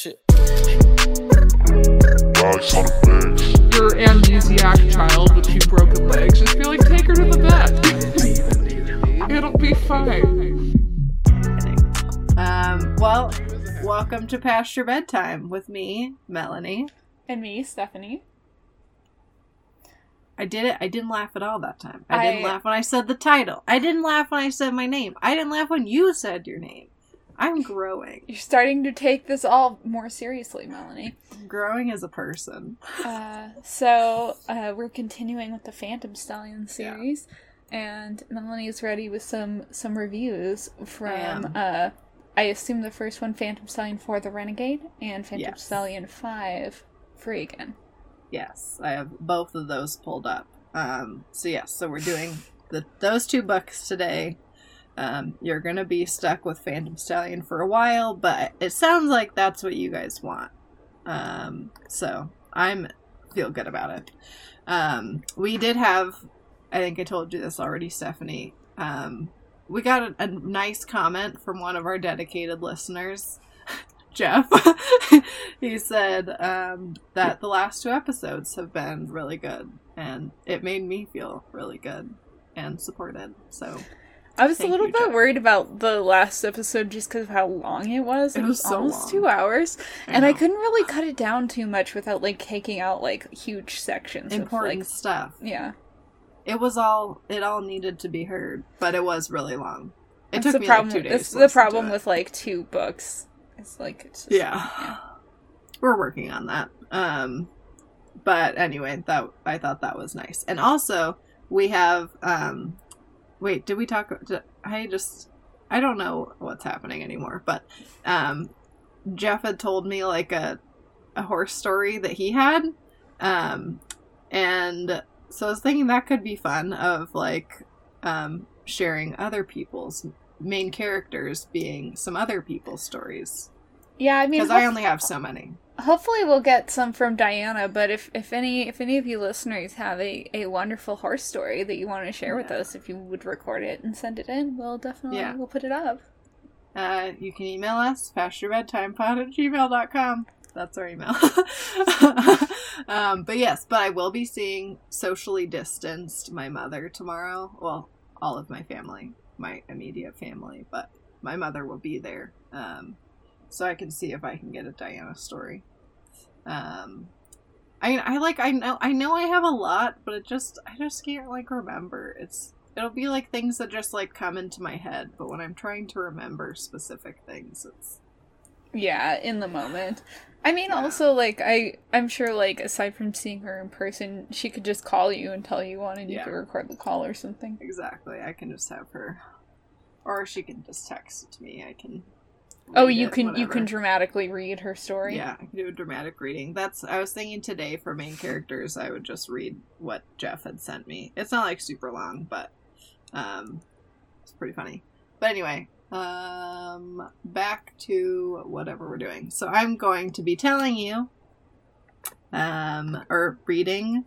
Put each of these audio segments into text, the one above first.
Shit. Bags on the bags. Your amnesiac child with two broken legs, just be like, take her to the vet. It'll be fine. Um, well, welcome to Past Your Bedtime with me, Melanie. And me, Stephanie. I did it. I didn't laugh at all that time. I, didn't I- laugh when I said the title. I didn't laugh when I said my name. I didn't laugh when you said your name. I'm growing. You're starting to take this all more seriously, Melanie. Growing as a person. Uh, so, uh, we're continuing with the Phantom Stallion series. And Melanie's ready with some some reviews from am. uh I assume the first one Phantom Stallion 4 The Renegade and Phantom Yes. Stallion 5 Free Again. Yes, I have both of those pulled up. Um, so yes, so we're doing the those two books today. Um, you're gonna be stuck with Phantom Stallion for a while, but it sounds like that's what you guys want. Um, so I'm feel good about it. Um, we did have, I think I told you this already, Stephanie. Um, we got a, a nice comment from one of our dedicated listeners, Jeff. he said um, that the last two episodes have been really good, and it made me feel really good and supported. So I was Thank a little you, bit worried about the last episode just because of how long it was. It It, was was, so almost long. two hours, I and I couldn't really cut it down too much without like taking out like huge sections. important Of, stuff. yeah, It was all it all needed to be heard, but it was really long. It That's took the me problem. like two days. The problem it. with like two books. It's like it's just, yeah. We're working on that. Um but anyway, that I thought that was nice. And also, we have um wait, did we talk did, I just I don't know what's happening anymore, but um Jeff had told me like a a horse story that he had. Um and so I was thinking that could be fun of like um sharing other people's main characters being some other people's stories yeah. I mean, because I only have so many. Hopefully we'll get some from Diana. But if if any if any of you listeners have a a wonderful horse story that you want to share with us, if you would record it and send it in, we'll definitely Yeah. we'll put it up. Uh, you can email us, pastyourbedtimepod at gmail.com. That's our email. um, but yes, but I will be seeing socially distanced my mother tomorrow. Well, all of my family, my immediate family, but my mother will be there. Um, so I can see if I can get a Diana story. Um, I I like I know I know I have a lot, but it just I just can't like remember. It's it'll be like things that just like come into my head, but when I'm trying to remember specific things, it's Yeah, in the moment. I mean, Yeah. also like I, I'm sure like aside from seeing her in person, she could just call you and tell you one, and you Yeah. could record the call or something. exactly. I can just have her, or she can just text it to me. I can. Oh, you it, can you can dramatically read her story. Yeah, I can do a dramatic reading. That's I was thinking today for main characters, I would just read what Jeff had sent me. It's not like super long, but um, it's pretty funny. But anyway, um, back to whatever we're doing. So I'm going to be telling you, um, or reading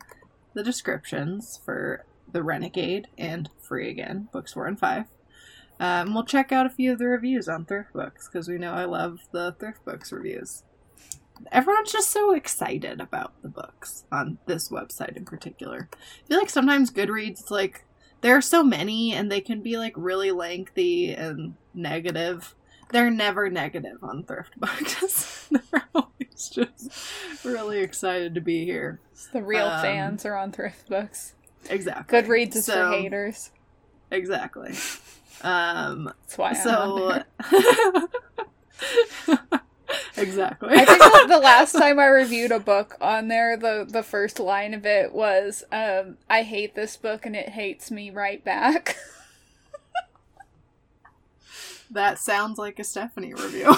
the descriptions for the Renegade and Free Again, books four and five. Um, we'll check out a few of the reviews on Thrift Books because we know I love the Thrift Books reviews. Everyone's just so excited about the books on this website in particular. I feel like sometimes Goodreads, it's like there are so many and they can be like really lengthy and negative. They're never negative on Thrift Books. They're always just really excited to be here. The real Um, fans are on thrift books. Exactly. Goodreads is So- for haters. Exactly. Um, That's why I'm so exactly. I think the last time I reviewed a book on there, the the first line of it was, um, "I hate this book and it hates me right back." that sounds like a Stephanie review.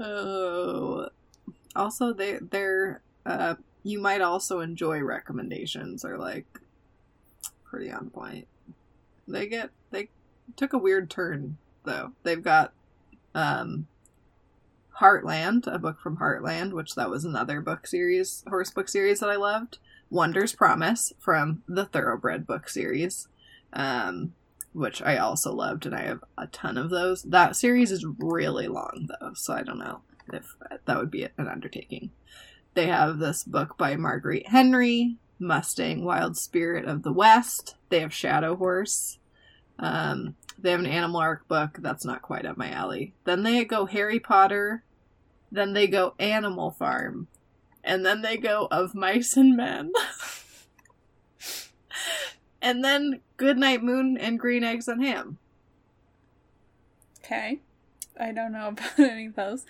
oh. Also, they they're uh, you might also enjoy recommendations or like pretty on point. They get they took a weird turn though. They've got um Heartland, a book from Heartland, which that was another book series, horse book series that I loved. Wonder's Promise from the Thoroughbred book series. Um, which I also loved, and I have a ton of those. That series is really long, though, so I don't know if that would be an undertaking. They have this book by Marguerite Henry, Mustang Wild Spirit of the West. They have Shadow Horse. Um, they have an Animal Ark book. That's not quite up my alley. Then they go Harry Potter. Then they go Animal Farm. And then they go Of Mice and Men. and then Goodnight Moon and Green Eggs and Ham. Okay. I don't know about any of those.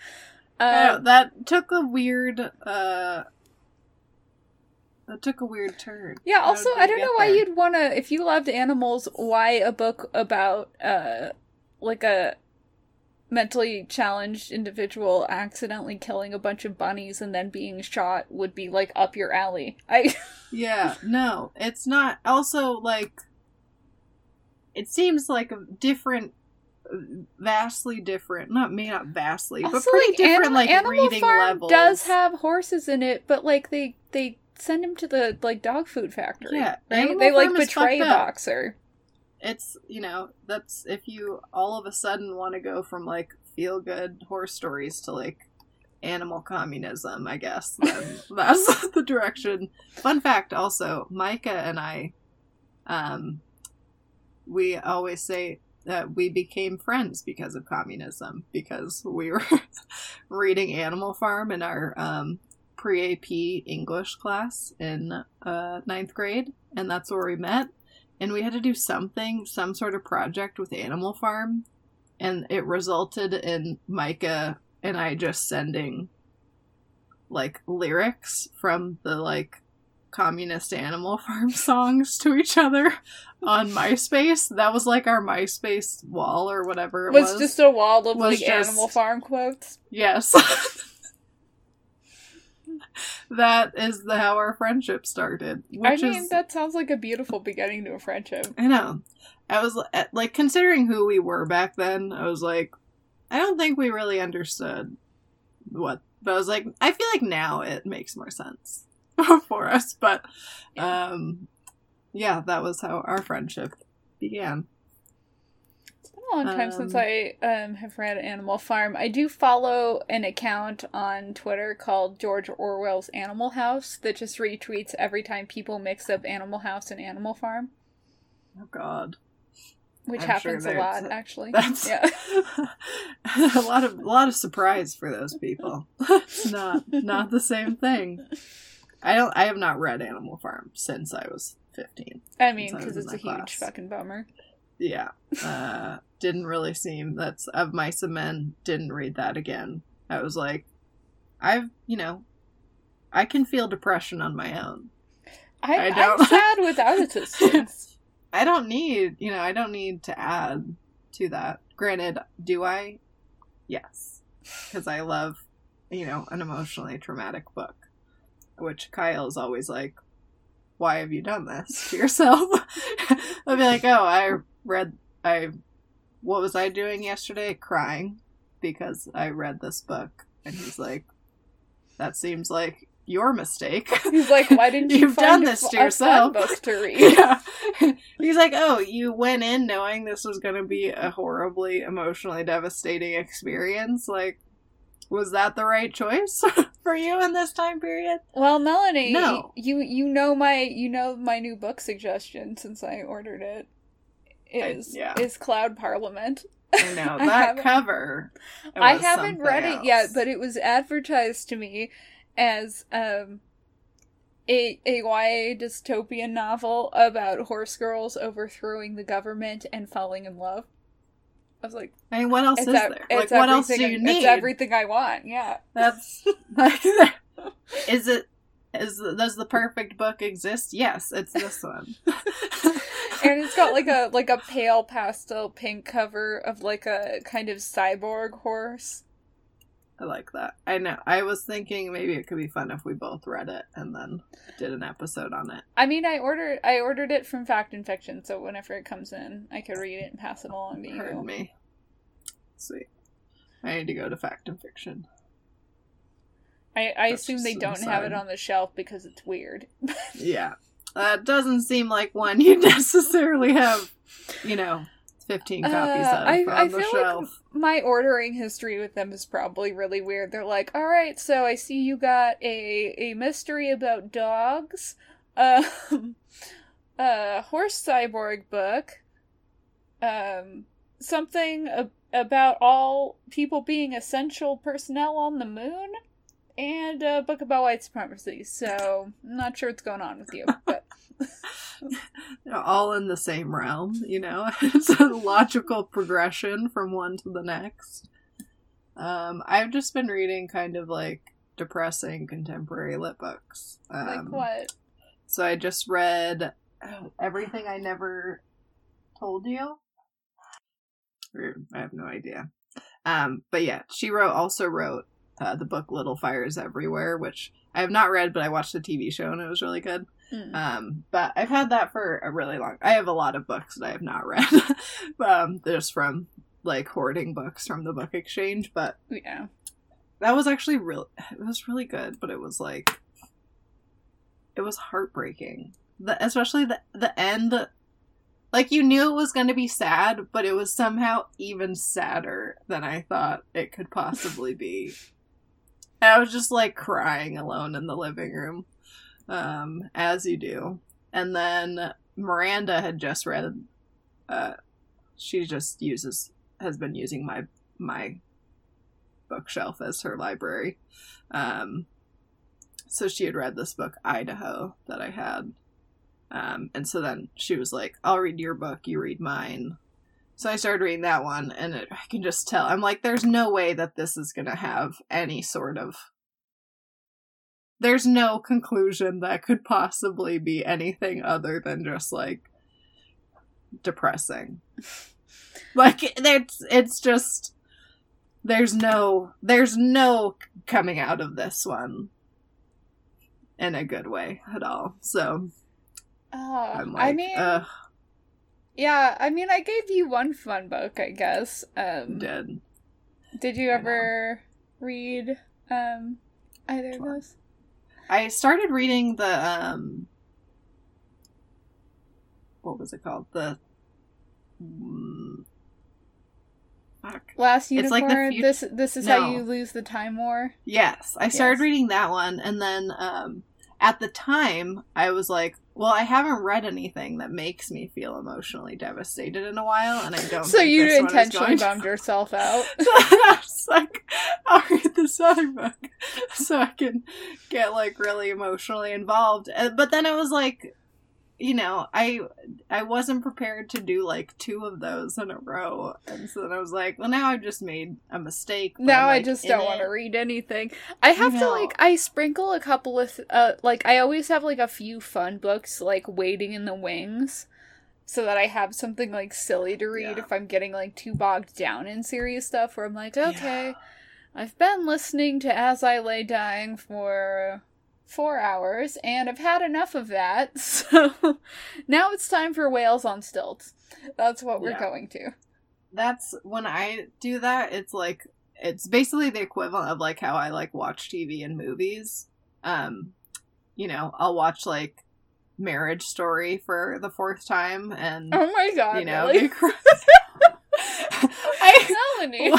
Uh, that took a weird uh that took a weird turn. yeah, also, I don't know why there? you'd want to, if you loved animals, why a book about, uh, like a mentally challenged individual accidentally killing a bunch of bunnies and then being shot would be, like, up your alley. I. Yeah, no, it's not. Also, like, it seems like a different, vastly different. Not me, not vastly, but pretty like, different. Anim- like Animal reading Farm levels. does have horses in it, but like they they send him to the like dog food factory. Yeah, right? They like betray boxer. It's you know that's if you all of a sudden want to go from like feel good horror stories to like animal communism, I guess then that's the direction. Fun fact, also, Micah and I, um, we always say that we became friends because of communism because we were reading Animal Farm in our um, pre AP English class in uh, ninth grade, and that's where we met. And we had to do something, some sort of project with Animal Farm, and it resulted in Micah and I just sending like lyrics from the like communist Animal Farm songs to each other on MySpace. That was like our MySpace wall or whatever it was, was. just a wall of was like just- Animal Farm quotes. Yes. that is the how our friendship started. I mean, is that sounds like a beautiful beginning to a friendship. I know. I was uh, like considering who we were back then, I was like I don't think we really understood what but I was like I feel like now it makes more sense for us, but um yeah, that was how our friendship began. It's been a long time since Um, I um, have read Animal Farm. I do follow an account on Twitter called George Orwell's Animal House that just retweets every time people mix up Animal House and Animal Farm, Oh god. which I'm sure happens a lot actually. That's Yeah. a lot of a lot of surprise for those people. it's not not the same thing. I don't. I have not read Animal Farm since I was fifteen. I mean, because it's a that huge fucking bummer. Yeah, uh, didn't really seem that's of Mice and Men. Didn't read that again. I was like, I've you know, I can feel depression on my own. I, I don't- am sad without assistance. I don't need you know I don't need to add to that. Granted, do I? Yes, because I love you know an emotionally traumatic book, which Kyle is always like, "Why have you done this to yourself?" I'll be like, "Oh, I read I what was I doing yesterday? Crying because I read this book," and he's like, "That seems like." Your mistake. He's like, why didn't you You've find done this to yourself. book to read? yeah. He's like, oh, you went in knowing this was going to be a horribly emotionally devastating experience. Like, was that the right choice for you in this time period? Well, Melanie, No. you you know my you know my new book suggestion since I ordered it is yeah. is Cloud Parliament. I know that haven't- cover. I haven't read something it yet, but it was advertised to me as um a a YA dystopian novel about horse girls overthrowing the government and falling in love. I was like, I mean, what else is there? Like, what else do you need? It's everything I want. Yeah. That's like, is it? Is does the perfect book exist? Yes, it's this one. and it's got like a like a pale pastel pink cover of like a kind of cyborg horse. I like that. I know. I was thinking maybe it could be fun if we both read it and then did an episode on it. I mean, I ordered I ordered it from Fact and Fiction, so whenever it comes in, I could read it and pass it along to Heard you. me. Sweet. I need to go to fact and fiction. I, I That's assume they don't have it on the shelf because it's weird. Yeah. That doesn't seem like one you necessarily have you know, 15 copies Uh, of I, on I the feel shelf. like my ordering history with them is probably really weird. They're like, "All right, so I see you got a a mystery about dogs, um, a horse cyborg book, um, something a- about all people being essential personnel on the moon, and a book about white supremacy." So, I'm not sure what's going on with you, but They're all in the same realm, you know? it's a logical progression from one to the next. Um, I've just been reading kind of like depressing contemporary lit books. Um, like what? So I just read oh, Everything I Never Told You. I have no idea. Um, but yeah, she wrote also wrote uh, the book Little Fires Everywhere, which I have not read, but I watched the TV show and it was really good. Mm. Um, but I've had that for a really long. I have a lot of books that I have not read, um, just from like hoarding books from the book exchange. But yeah. that was actually real. It was really good, but it was like it was heartbreaking. The especially the the end. Like you knew it was going to be sad, but it was somehow even sadder than I thought it could possibly be. And I was just like crying alone in the living room, um, as you do. And then Miranda had just read. Uh, she just uses has been using my my bookshelf as her library. Um, so she had read this book, Idaho, that I had. Um, and so then she was like, I'll read your book, you read mine. So I started reading that one, and it, I can just tell. I'm like, there's no way that this is going to have any sort of. There's no conclusion that could possibly be anything other than just like depressing. like it's it's just there's no there's no coming out of this one in a good way at all. So I'm like, I mean, ugh, yeah, I mean, I gave you one fun book, I guess. Um, dead. did you I know. ever read um either of those? I started reading the um what was it called? The mm, fuck. Last It's Unicorn. like the fut- this this is how you lose the time war. Yes, I started Yes. reading that one, and then um, at the time I was like, "Well, I haven't read anything that makes me feel emotionally devastated in a while, and I don't." So you intentionally to- bummed yourself out. So I was like, "I'll read this other book so I can get like really emotionally involved." Uh, But then it was like, you know, I I wasn't prepared to do like two of those in a row, and so then I was like, "Well, now I've just made a mistake." now I'm, I just don't want to read anything. I have to know. like I sprinkle a couple of uh like I always have like a few fun books like waiting in the wings so that I have something like silly to read Yeah. if I'm getting like too bogged down in serious stuff where I'm like, okay, I've been listening to As I Lay Dying for 4 hours and I've had enough of that. So now it's time for Whales on Stilts. That's what we're Yeah. going to. that's when I do that, it's like it's basically the equivalent of like how I like watch TV and movies. Um, you know, I'll watch like Marriage Story for the fourth time and Oh my god, you know, really? I Melanie.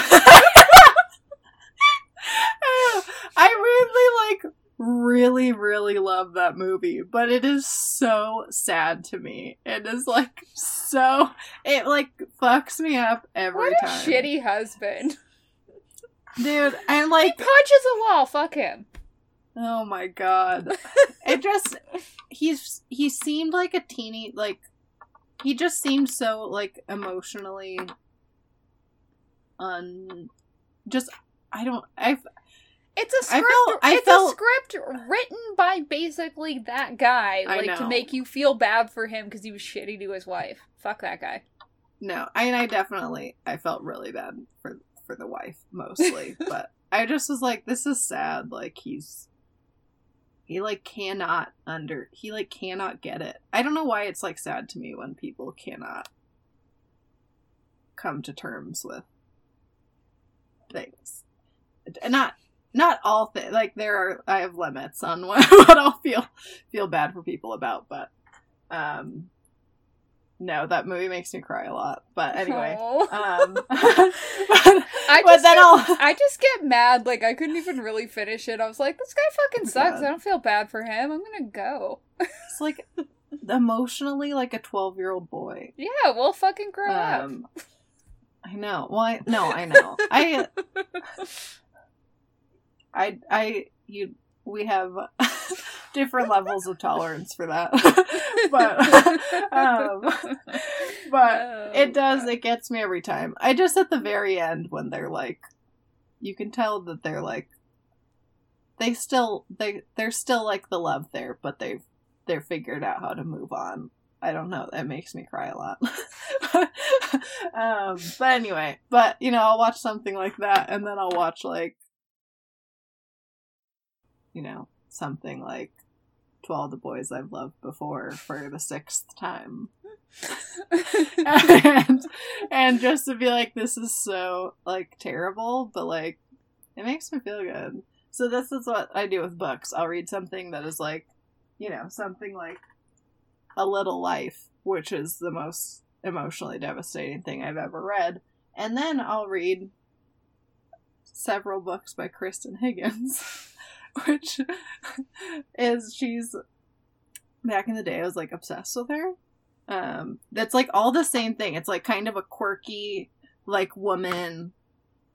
I really like really really love that movie, but it is so sad to me. It is like so it like fucks me up every What a time. shitty husband. Dude, He like punches a wall. Fuck him. oh my god. It just he's he seemed like a teeny like he just seemed so like emotionally un just I don't I It's a script. I felt- I it's felt- a script written by basically that guy, I like to make you feel bad for him because he was shitty to his wife. Fuck that guy. No, I mean I definitely I felt really bad for for the wife mostly, but I just was like, this is sad. Like he's he like cannot under he like cannot get it. I don't know why it's like sad to me when people cannot come to terms with things. Not not all things. Like there are I have limits on what, what I'll feel feel bad for people about, but um no, that movie makes me cry a lot. But anyway, um, but, I just get, I'll I just get mad. Like I couldn't even really finish it. I was like, this guy fucking sucks. I don't feel bad for him. I'm gonna go. it's like emotionally like a twelve year old boy. Yeah, we'll fucking grow up. Um, I know. Well, I, no, I know. I, I, I, you, we have different levels of tolerance for that, but, um, but Oh, it does. God. It gets me every time. I just at the very end when they're like, you can tell that they're like, they still they they're still like the love there, but they've they're figured out how to move on. I don't know. That makes me cry a lot. um, but anyway, but you know, I'll watch something like that, and then I'll watch like, you know, something like to all the boys I've loved before for the sixth time, and and just to be like, this is so like terrible, but like, it makes me feel good. So this is what I do with books. I'll read something that is like, you know, something like a Little Life, which is the most emotionally devastating thing I've ever read. And then I'll read several books by Kristan Higgins, which is she's back in the day I was like obsessed with her. Um that's like all the same thing. It's like kind of a quirky like woman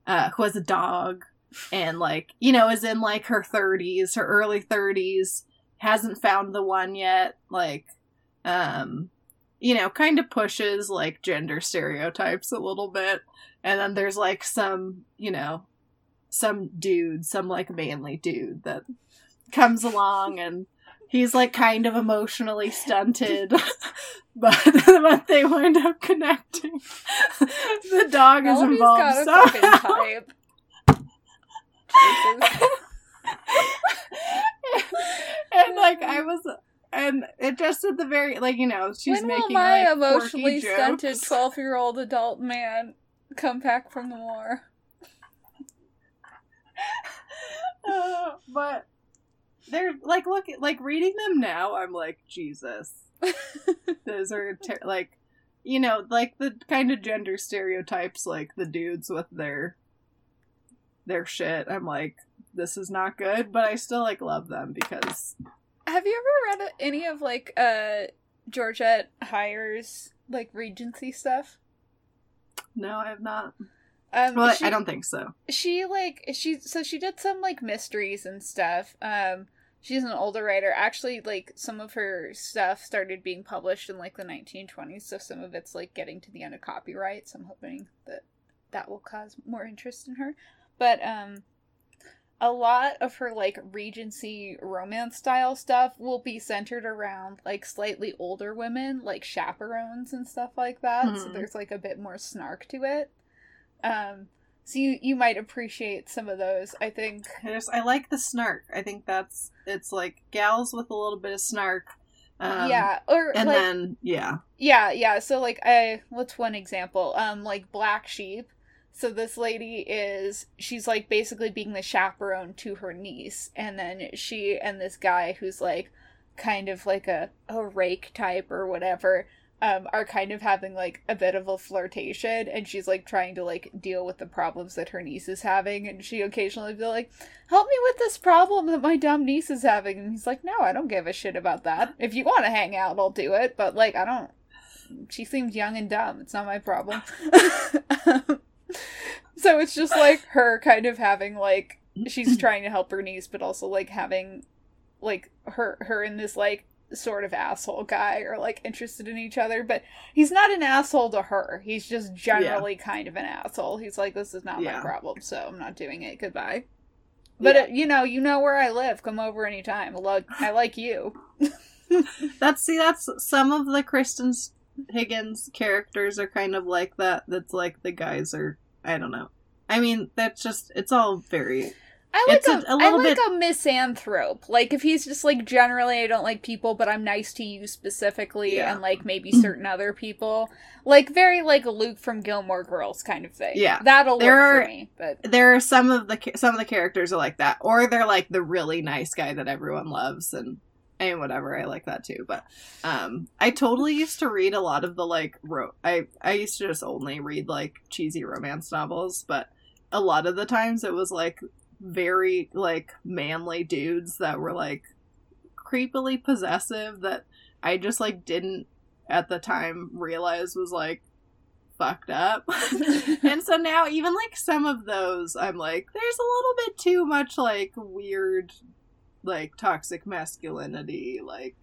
uh who has a dog and like, you know, is in like her 30s, her early 30s, hasn't found the one yet, like um you know kind of pushes like gender stereotypes a little bit and then there's like some you know some dude some like manly dude that comes along and he's like kind of emotionally stunted but but they wind up connecting the dog is involved got fucking type. And like I was, and it just at the very like you know she's when making will my like, emotionally stunted twelve-year-old adult man come back from the war? Uh, but they're like look like reading them now. I'm like Jesus, those are ter- like you know like the kind of gender stereotypes like the dudes with their their shit. I'm like this is not good, but I still like love them because Have you ever read any of like uh Georgette Heyer's like Regency stuff? no, I have not. Um, Well, she, I don't think so. She like she so she did some like mysteries and stuff. Um, she's an older writer. Actually, like some of her stuff started being published in like the 1920s, so some of it's like getting to the end of copyright. So I'm hoping that that will cause more interest in her. But um, a lot of her like Regency romance style stuff will be centered around like slightly older women, like chaperones and stuff like that. So Mhm. there's like a bit more snark to it. Um, so you you might appreciate some of those. I think. I just I like the snark. I think that's it's like gals with a little bit of snark. Um, yeah, or and like then yeah, yeah, yeah. So like I what's one example? Um, like Black Sheep. So this lady is she's like basically being the chaperone to her niece, and then she and this guy who's like kind of like a a rake type or whatever. Um, are kind of having like a bit of a flirtation, and she's like trying to like deal with the problems that her niece is having, and she occasionally be like, "Help me with this problem that my dumb niece is having," and he's like, "No, I don't give a shit about that. If you want to hang out, I'll do it, but like I don't she seems young and dumb. It's not my problem. so it's just like her kind of having like she's trying to help her niece, but also like having like her her in this like sort of asshole guy or like interested in each other, but he's not an asshole to her. He's just generally kind of an asshole. He's like, this is not Yeah. my problem, so I'm not doing it. Goodbye. But Yeah. uh, you know, you know where I live. Come over anytime. I like I like you. that's see that's some of the Kristan Higgins characters are kind of like that. That's like the guys are I don't know. I mean that's just it's all very I like It's a, a- a I little like bit- a misanthrope. Like if he's just like generally I don't like people, but I'm nice to you specifically, Yeah. and like maybe certain other people. Like very like Luke from Gilmore Girls kind of thing. Yeah. that'll There work are- for me. But there are some of the some of the characters are like that or they're like the really nice guy that everyone loves and I mean, whatever. I like that too. But um, I totally used to read a lot of the like ro- I I used to just only read like cheesy romance novels, but a lot of the times it was like very like manly dudes that were like creepily possessive that I just like didn't at the time realize was like fucked up. and so now even like some of those I'm like there's a little bit too much like weird like toxic masculinity like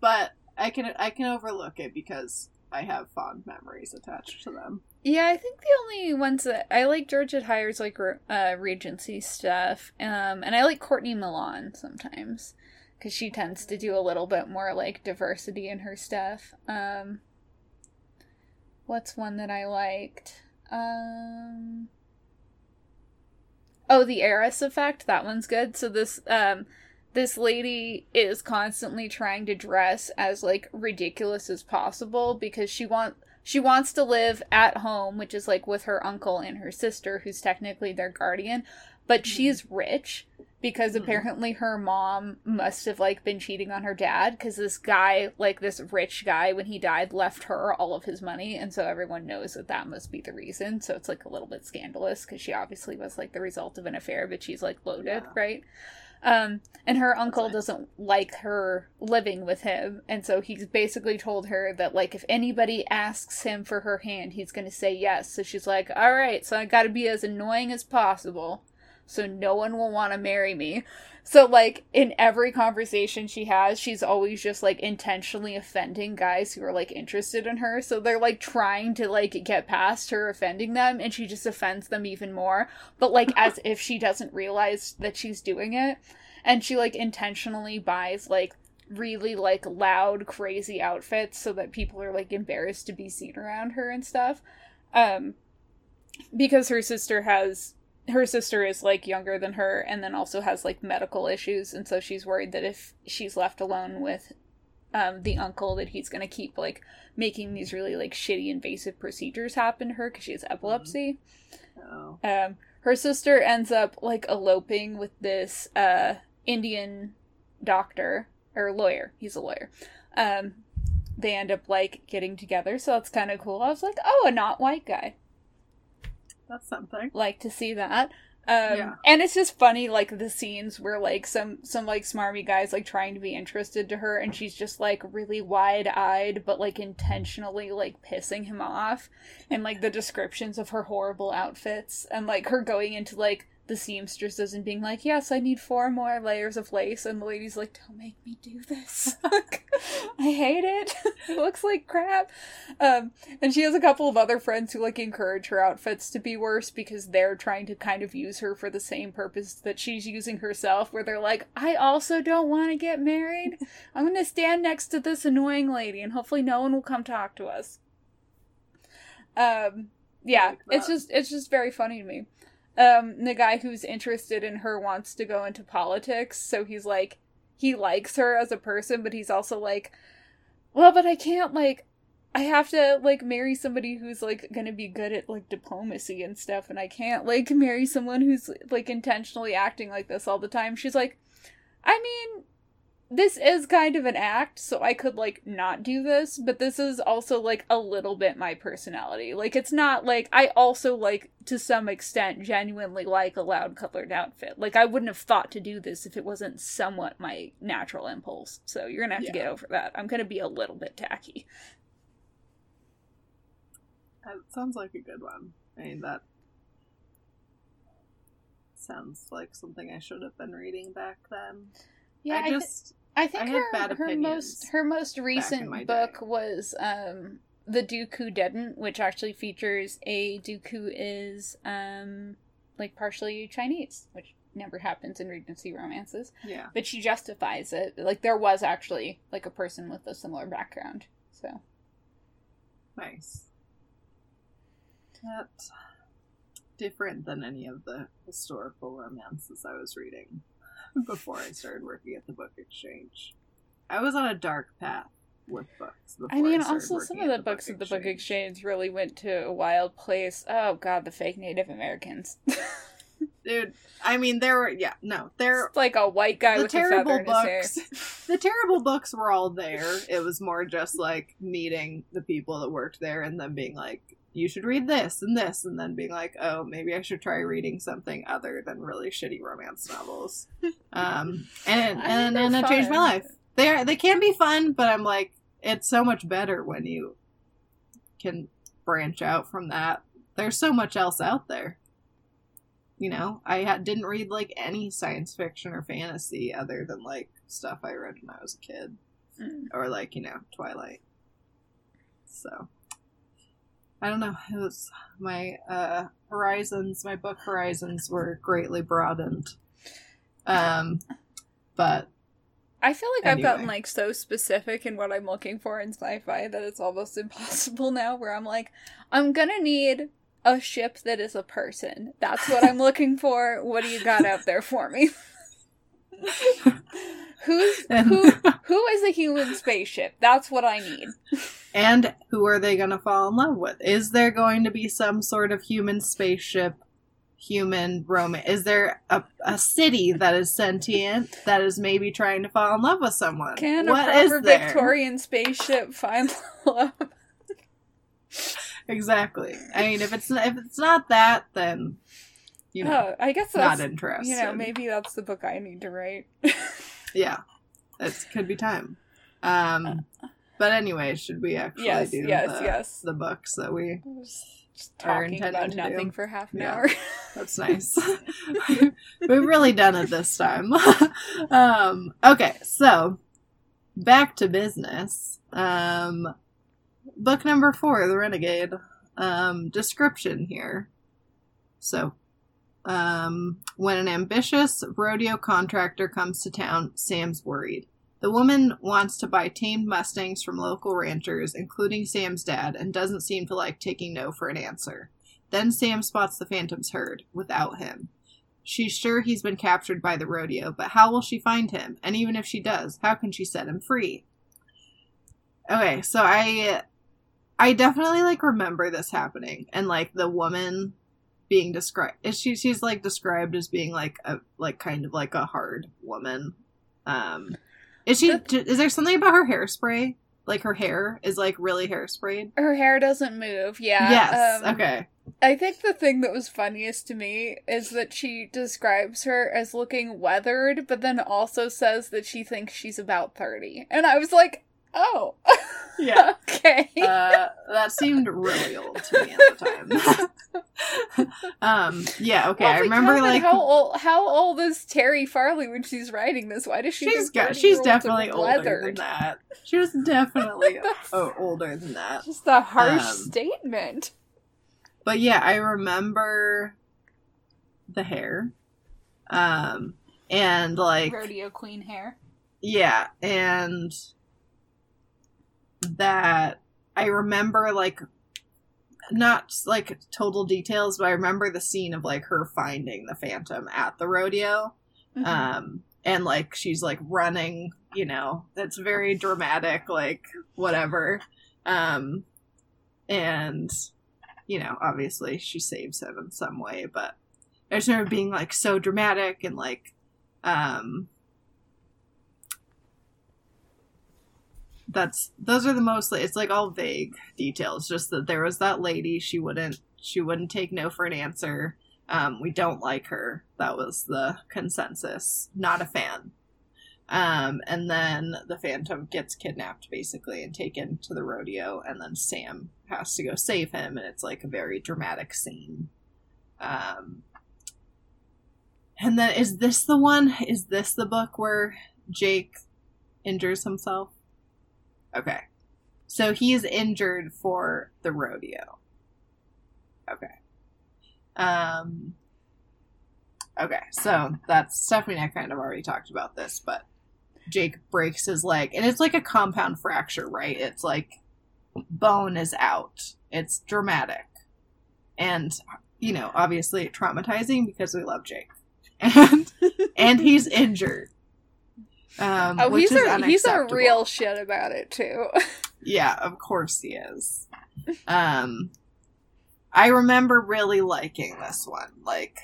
but I can I can overlook it because I have fond memories attached to them. Yeah, I think the only ones that I like Georgette Heyer's like uh, Regency stuff, um, and I like Courtney Milan sometimes because she tends to do a little bit more like diversity in her stuff. Um, what's one that I liked? Um, oh, the Heiress Effect. That one's good. So this um, this lady is constantly trying to dress as like ridiculous as possible because she want she wants to live at home, which is like with her uncle and her sister, who's technically their guardian, but mm-hmm. she's rich because mm-hmm. apparently her mom must have like been cheating on her dad because this guy like this rich guy when he died left her all of his money and so everyone knows that that must be the reason so it's like a little bit scandalous because she obviously was like the result of an affair but she's like loaded yeah. right um, and her uncle doesn't like her living with him, and so he's basically told her that like if anybody asks him for her hand, he's gonna say yes. So she's like, "All right, so I got to be as annoying as possible, so no one will want to marry me." So like in every conversation she has, she's always just like intentionally offending guys who are like interested in her. So they're like trying to like get past her offending them and she just offends them even more, but like as if she doesn't realize that she's doing it. And she like intentionally buys like really like loud crazy outfits so that people are like embarrassed to be seen around her and stuff. Um because her sister has her sister is like younger than her and then also has like medical issues and so she's worried that if she's left alone with um, the uncle that he's going to keep like making these really like shitty invasive procedures happen to her because she has epilepsy. Oh. um, her sister ends up like eloping with this uh, indian doctor or lawyer. He's a lawyer. Um, they end up like getting together so that's kind of cool. I was like oh a not white guy that's something. Like to see that. Um, yeah. and it's just funny, like the scenes where like some some like smarmy guys like trying to be interested to her, and she's just like really wide eyed, but like intentionally like pissing him off, and like the descriptions of her horrible outfits, and like her going into like the seamstresses and being like, "Yes, I need four more layers of lace," and the lady's like, "Don't make me do this. I hate it. it looks like crap." Um, and she has a couple of other friends who like encourage her outfits to be worse because they're trying to kind of use her for the same purpose that she's using herself. Where they're like, "I also don't want to get married. I'm going to stand next to this annoying lady, and hopefully, no one will come talk to us." Um, yeah, it's just it's just very funny to me um the guy who's interested in her wants to go into politics so he's like he likes her as a person but he's also like well but i can't like i have to like marry somebody who's like gonna be good at like diplomacy and stuff and i can't like marry someone who's like intentionally acting like this all the time. She's like i mean this is kind of an act, so I could like not do this, but this is also like a little bit my personality. Like it's not like I also like to some extent genuinely like a loud colored outfit. Like I wouldn't have thought to do this if it wasn't somewhat my natural impulse. So you're gonna have yeah. to get over that. I'm gonna be a little bit tacky. That sounds like a good one. I mean that sounds like something I should have been reading back then. Yeah, I, I just th- I think I her, her most her most recent book day. was um the Duke Who Didn't, which actually features a Duke who is um like partially Chinese, which never happens in Regency romances. Yeah. But she justifies it. Like there was actually like a person with a similar background. So Nice. That's different than any of the historical romances I was reading. before I started working at the book exchange. I was on a dark path with books. I mean, I also some of the, the books at the book exchange really went to a wild place. Oh god, the fake Native Americans. dude. I mean, there were yeah, no, there. It's like a white guy The with a feather terrible in his hair. books, the terrible books were all there. It was more just like meeting the people that worked there and then being like, "You should read this and this," and then being like, "Oh, maybe I should try reading something other than really shitty romance novels." Um, and and and it changed my life. They are they can be fun, but I'm like, it's so much better when you can branch out from that. There's so much else out there. You know, I had, didn't read like any science fiction or fantasy other than like stuff I read when I was a kid, Mm. or like you know Twilight. So I don't know. It was my uh, horizons, my book horizons were greatly broadened. Um, but I feel like I've gotten like so specific in what I'm looking for in sci-fi that it's almost impossible now. Where I'm like, I'm gonna need a ship that is a person. That's what I'm looking for. What do you got out there for me? Who's who? Who is a human spaceship? That's what I need. And who are they going to fall in love with? Is there going to be some sort of human spaceship, human romance? Is there a, a city that is sentient that is maybe trying to fall in love with someone? Can What a is proper? Victorian spaceship find love? Exactly. I mean, if it's if it's not that, then you know, Oh, I guess that's, not interested. you know maybe that's the book I need to write. yeah, it could be time. Um, but anyway, should we actually yes, do yes, the, yes. the books that we just Are talking about to nothing do. for half an Yeah. hour. That's nice. We've really done it this time. um, okay, so back to business. Um, book number four, The Renegade. Um, description here. So, um, when an ambitious rodeo contractor comes to town, Sam's worried. The woman wants to buy tamed Mustangs from local ranchers, including Sam's dad, and doesn't seem to like taking no for an answer. Then Sam spots the Phantom's herd without him. She's sure he's been captured by the rodeo, but how will she find him? And even if she does, how can she set him free? Okay, so I I definitely like remember this happening and like the woman being described she she's like described as being like a like kind of like a hard woman. Um is she is there something about her hairspray? Like her hair is like really hairsprayed? Her hair doesn't move. Yeah. yes. um, okay. I think the thing that was funniest to me is that she describes her as looking weathered, but then also says that she thinks she's about 30. And I was like, oh, Yeah. okay. uh, that seemed really old to me at the time. um, yeah, okay. Well, I remember like how old how old is Terri Farley when she's writing this? Why does she? she's got she's definitely older than that. She was definitely oh, older than that. just a harsh Um, statement. But yeah, I remember the hair. Um, and like Rodeo queen hair. Yeah, and that I remember like not like total details, but I remember the scene of like her finding the phantom at the rodeo. Mhm. Um and like she's like running, you know, that's very dramatic, like whatever. Um and you know, obviously she saves him in some way, but I just remember being like so dramatic and like um that's those are the mostly it's like all vague details. Just that there was that lady she wouldn't she wouldn't take no for an answer. Um we don't like her. That was the consensus. Not a fan. Um and then the phantom gets kidnapped basically and taken to the rodeo and then sam has to go save him and it's like a very dramatic scene. Um and then is this the one is this the book where jake injures himself Okay. So he's injured for the rodeo. Okay. Um Okay, so that's Stephanie I kind of already talked about this, but Jake breaks his leg and it's like a compound fracture, right? It's like bone is out. It's dramatic. And you know, obviously traumatizing because we love Jake. And and he's injured. Um, Oh, he's is a he's a real shit about it too. Yeah, of course he is. Um I remember really liking this one. Like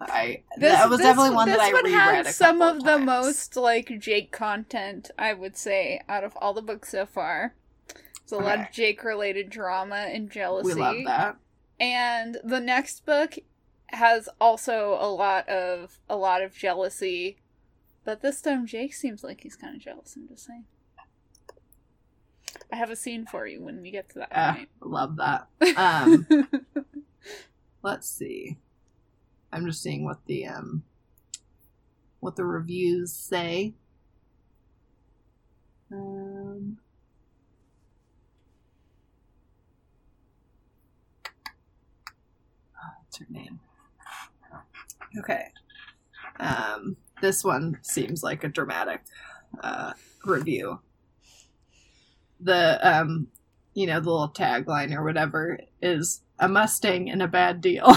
I This, that was this- definitely one that this I one reread. some couple of the most like Jake content, I would say, out of all the books so far. It's a lot of Jake related drama and jealousy. We love that. And the next book has also a lot of a lot of jealousy. But this time Jake seems like he's kind of jealous, I'm just saying. I have a scene for you when we get to that Ah, point. love that. Um, let's see. I'm just seeing what the um what the reviews say. Um oh, What's her name? Okay. Um this one seems like a dramatic uh review. The um you know, the little tagline or whatever is a Mustang and a bad deal.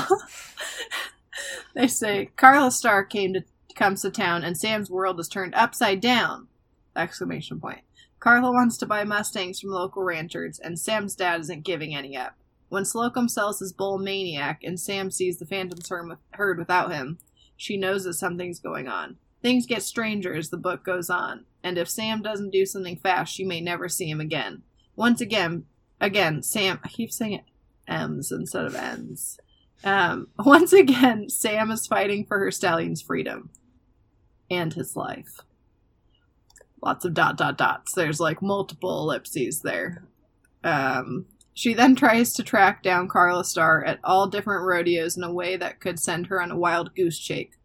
they say Carla Starr came to comes to town and Sam's world is turned upside down. Exclamation point. Carla wants to buy Mustangs from local ranchers and Sam's dad isn't giving any up. When Slocum sells his bull Maniac and Sam sees the Phantom's herd without him, she knows that something's going on. Things get stranger as the book goes on, and if Sam doesn't do something fast, she may never see him again. Once again, again, Sam. I keep saying it M's instead of N's. Um, once again, Sam is fighting for her stallion's freedom and his life. Lots of dot dot dots. There's like multiple ellipses there. Um, she then tries to track down Carla Starr at all different rodeos in a way that could send her on a wild goose chase.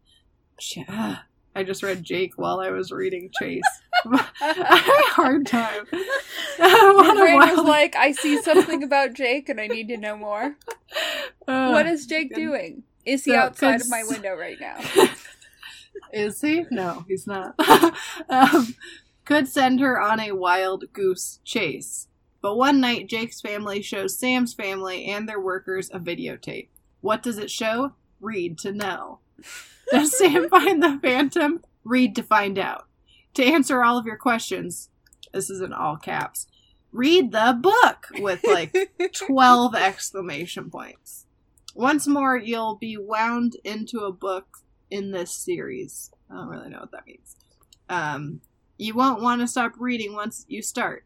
Ah, I just read Jake while I was reading Chase. I had a hard time. A brain was like, I see something about Jake and I need to know more. Uh, what is Jake doing? Is he So, outside of my window right now? Is he? No, he's not. um, could send her on a wild goose chase. But one night, Jake's family shows Sam's family and their workers a videotape. What does it show? Read to know. Does Sam find the Phantom? Read to find out. To answer all of your questions, this is in all caps. Read the book with like 12 exclamation points. Once more, you'll be wound into a book in this series. I don't really know what that means. Um, you won't want to stop reading once you start.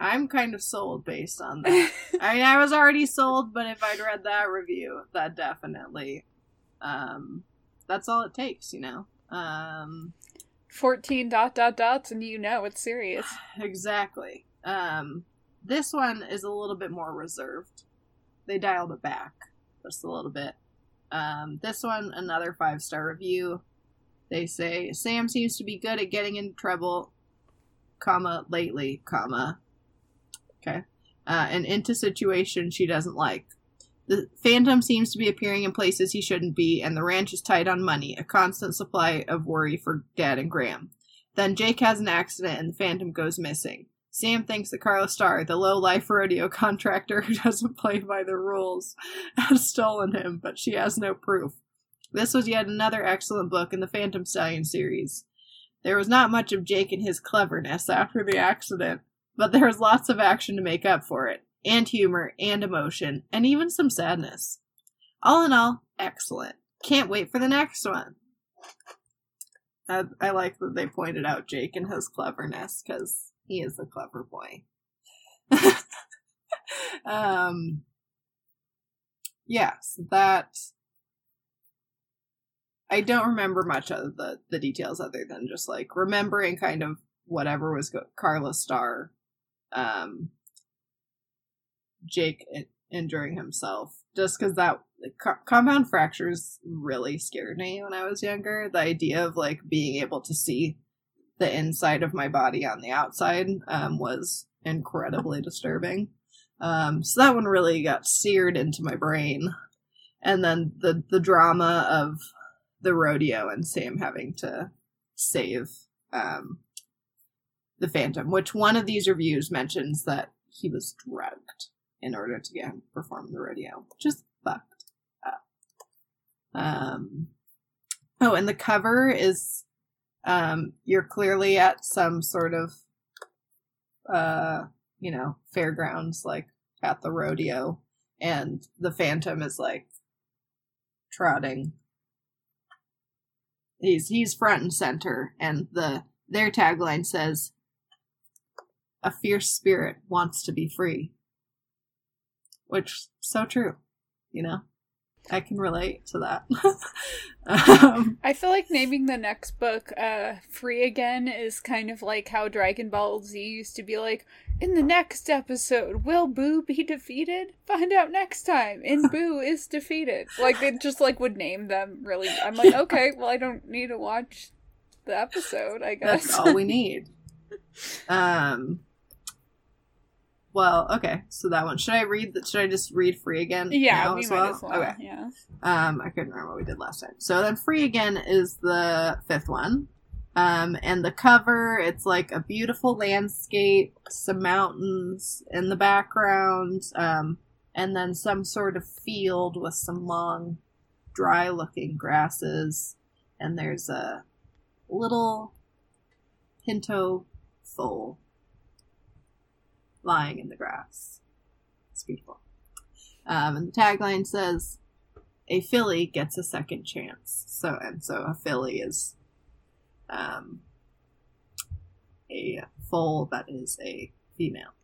I'm kind of sold based on that. I mean, I was already sold, but if I'd read that review, that definitely, um, that's all it takes, you know? Um, 14 dot dot dots and you know it's serious. exactly. Um, this one is a little bit more reserved. They dialed it back just a little bit. Um, this one, another five star review. They say Sam seems to be good at getting into trouble, comma lately, comma. Okay, uh, and into situations she doesn't like. The Phantom seems to be appearing in places he shouldn't be, and the ranch is tight on money, a constant supply of worry for Dad and Gram. Then Jake has an accident and the Phantom goes missing. Sam thinks that Carla Starr, the low life rodeo contractor who doesn't play by the rules, has stolen him, but she has no proof. This was yet another excellent book in the Phantom Stallion series. There was not much of Jake and his cleverness after the accident, but there was lots of action to make up for it, and humor, and emotion, and even some sadness. All in all, excellent. Can't wait for the next one. I, I like that they pointed out Jake and his cleverness because he is a clever boy. um, yes, that. I don't remember much of the the details other than just like remembering kind of whatever was go- Carla Starr, um, Jake injuring himself, just because that co- compound fractures really scared me when I was younger. The idea of like being able to see the inside of my body on the outside um, was incredibly disturbing. Um, so that one really got seared into my brain, and then the the drama of the rodeo and Sam having to save um, the Phantom, which one of these reviews mentions that he was drugged in order to get him to perform the rodeo. Just fucked up. Um, oh, and the cover is um, you're clearly at some sort of uh, you know, fairgrounds, like at the rodeo, and the Phantom is like trotting. He's he's front and center, and the their tagline says, "A fierce spirit wants to be free," which so true, you know. I can relate to that. um, I feel like naming the next book uh Free Again is kind of like how Dragon Ball Z used to be like in the next episode will Boo be defeated? Find out next time. In Boo is defeated. Like they just like would name them really. I'm like, okay, well I don't need to watch the episode, I guess. That's all we need. Um well, okay, so that one. Should I read that? Should I just read Free Again? yeah, we as might well? as well. Okay. Yeah. Um, I couldn't remember what we did last time. So then Free Again is the fifth one. Um, and the cover, it's like a beautiful landscape, some mountains in the background, um, and then some sort of field with some long, dry looking grasses. And there's a little pinto foal lying in the grass. It's beautiful. Um, and the tagline says, "A filly gets a second chance." So and so a filly is um, a foal that is a female.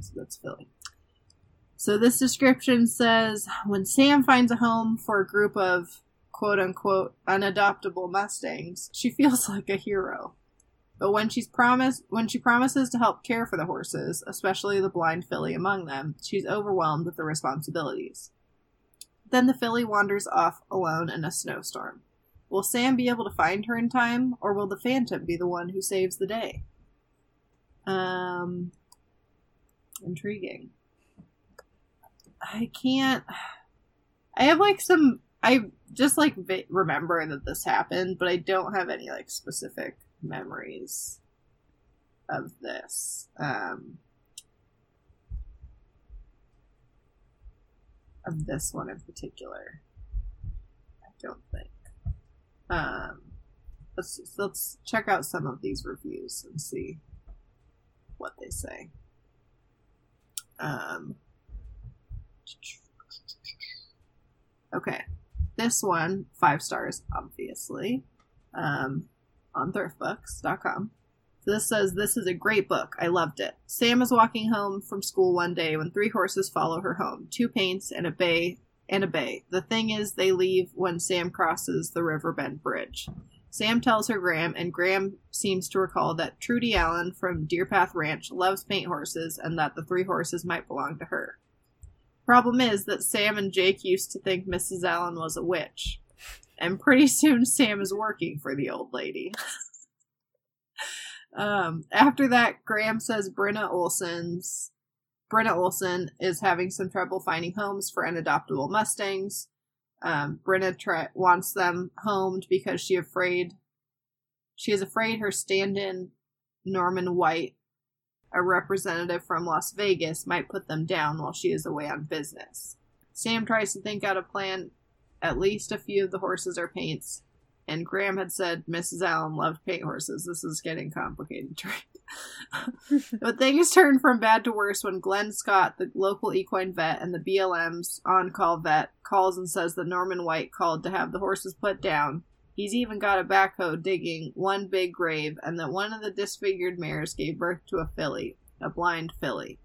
So that's filly. So this description says, when Sam finds a home for a group of quote unquote unadoptable mustangs, she feels like a hero. But when she's promised when she promises to help care for the horses, especially the blind filly among them, she's overwhelmed with the responsibilities. Then the filly wanders off alone in a snowstorm. Will Sam be able to find her in time, or will the Phantom be the one who saves the day? Um, intriguing. I can't. I have like some. I just like remember that this happened, but I don't have any like specific memories of this. Um, of this one in particular. I don't think. Um, let's let's check out some of these reviews and see what they say. Um, okay, this one five stars, obviously. Um, on thriftbooks.com. This says this is a great book. I loved it. Sam is walking home from school one day when three horses follow her home. Two paints and a bay and a bay. The thing is they leave when Sam crosses the Riverbend Bridge. Sam tells her Gram, and Gram seems to recall that Trudy Allen from Deerpath Ranch loves paint horses and that the three horses might belong to her. Problem is that Sam and Jake used to think Mrs. Allen was a witch. And pretty soon Sam is working for the old lady. um, after that, Gram says Brenna Olson's Brenna Olson is having some trouble finding homes for unadoptable Mustangs. Um, Brenna try- wants them homed because she afraid she is afraid her stand-in Norman White, a representative from Las Vegas, might put them down while she is away on business. Sam tries to think out a plan. At least a few of the horses are paints, and Gram had said Mrs. Allen loved paint horses. This is getting complicated, but things turned from bad to worse when Glenn Scott, the local equine vet and the BLM's on call vet, calls and says that Norman White called to have the horses put down. He's even got a backhoe digging one big grave, and that one of the disfigured mares gave birth to a filly, a blind filly.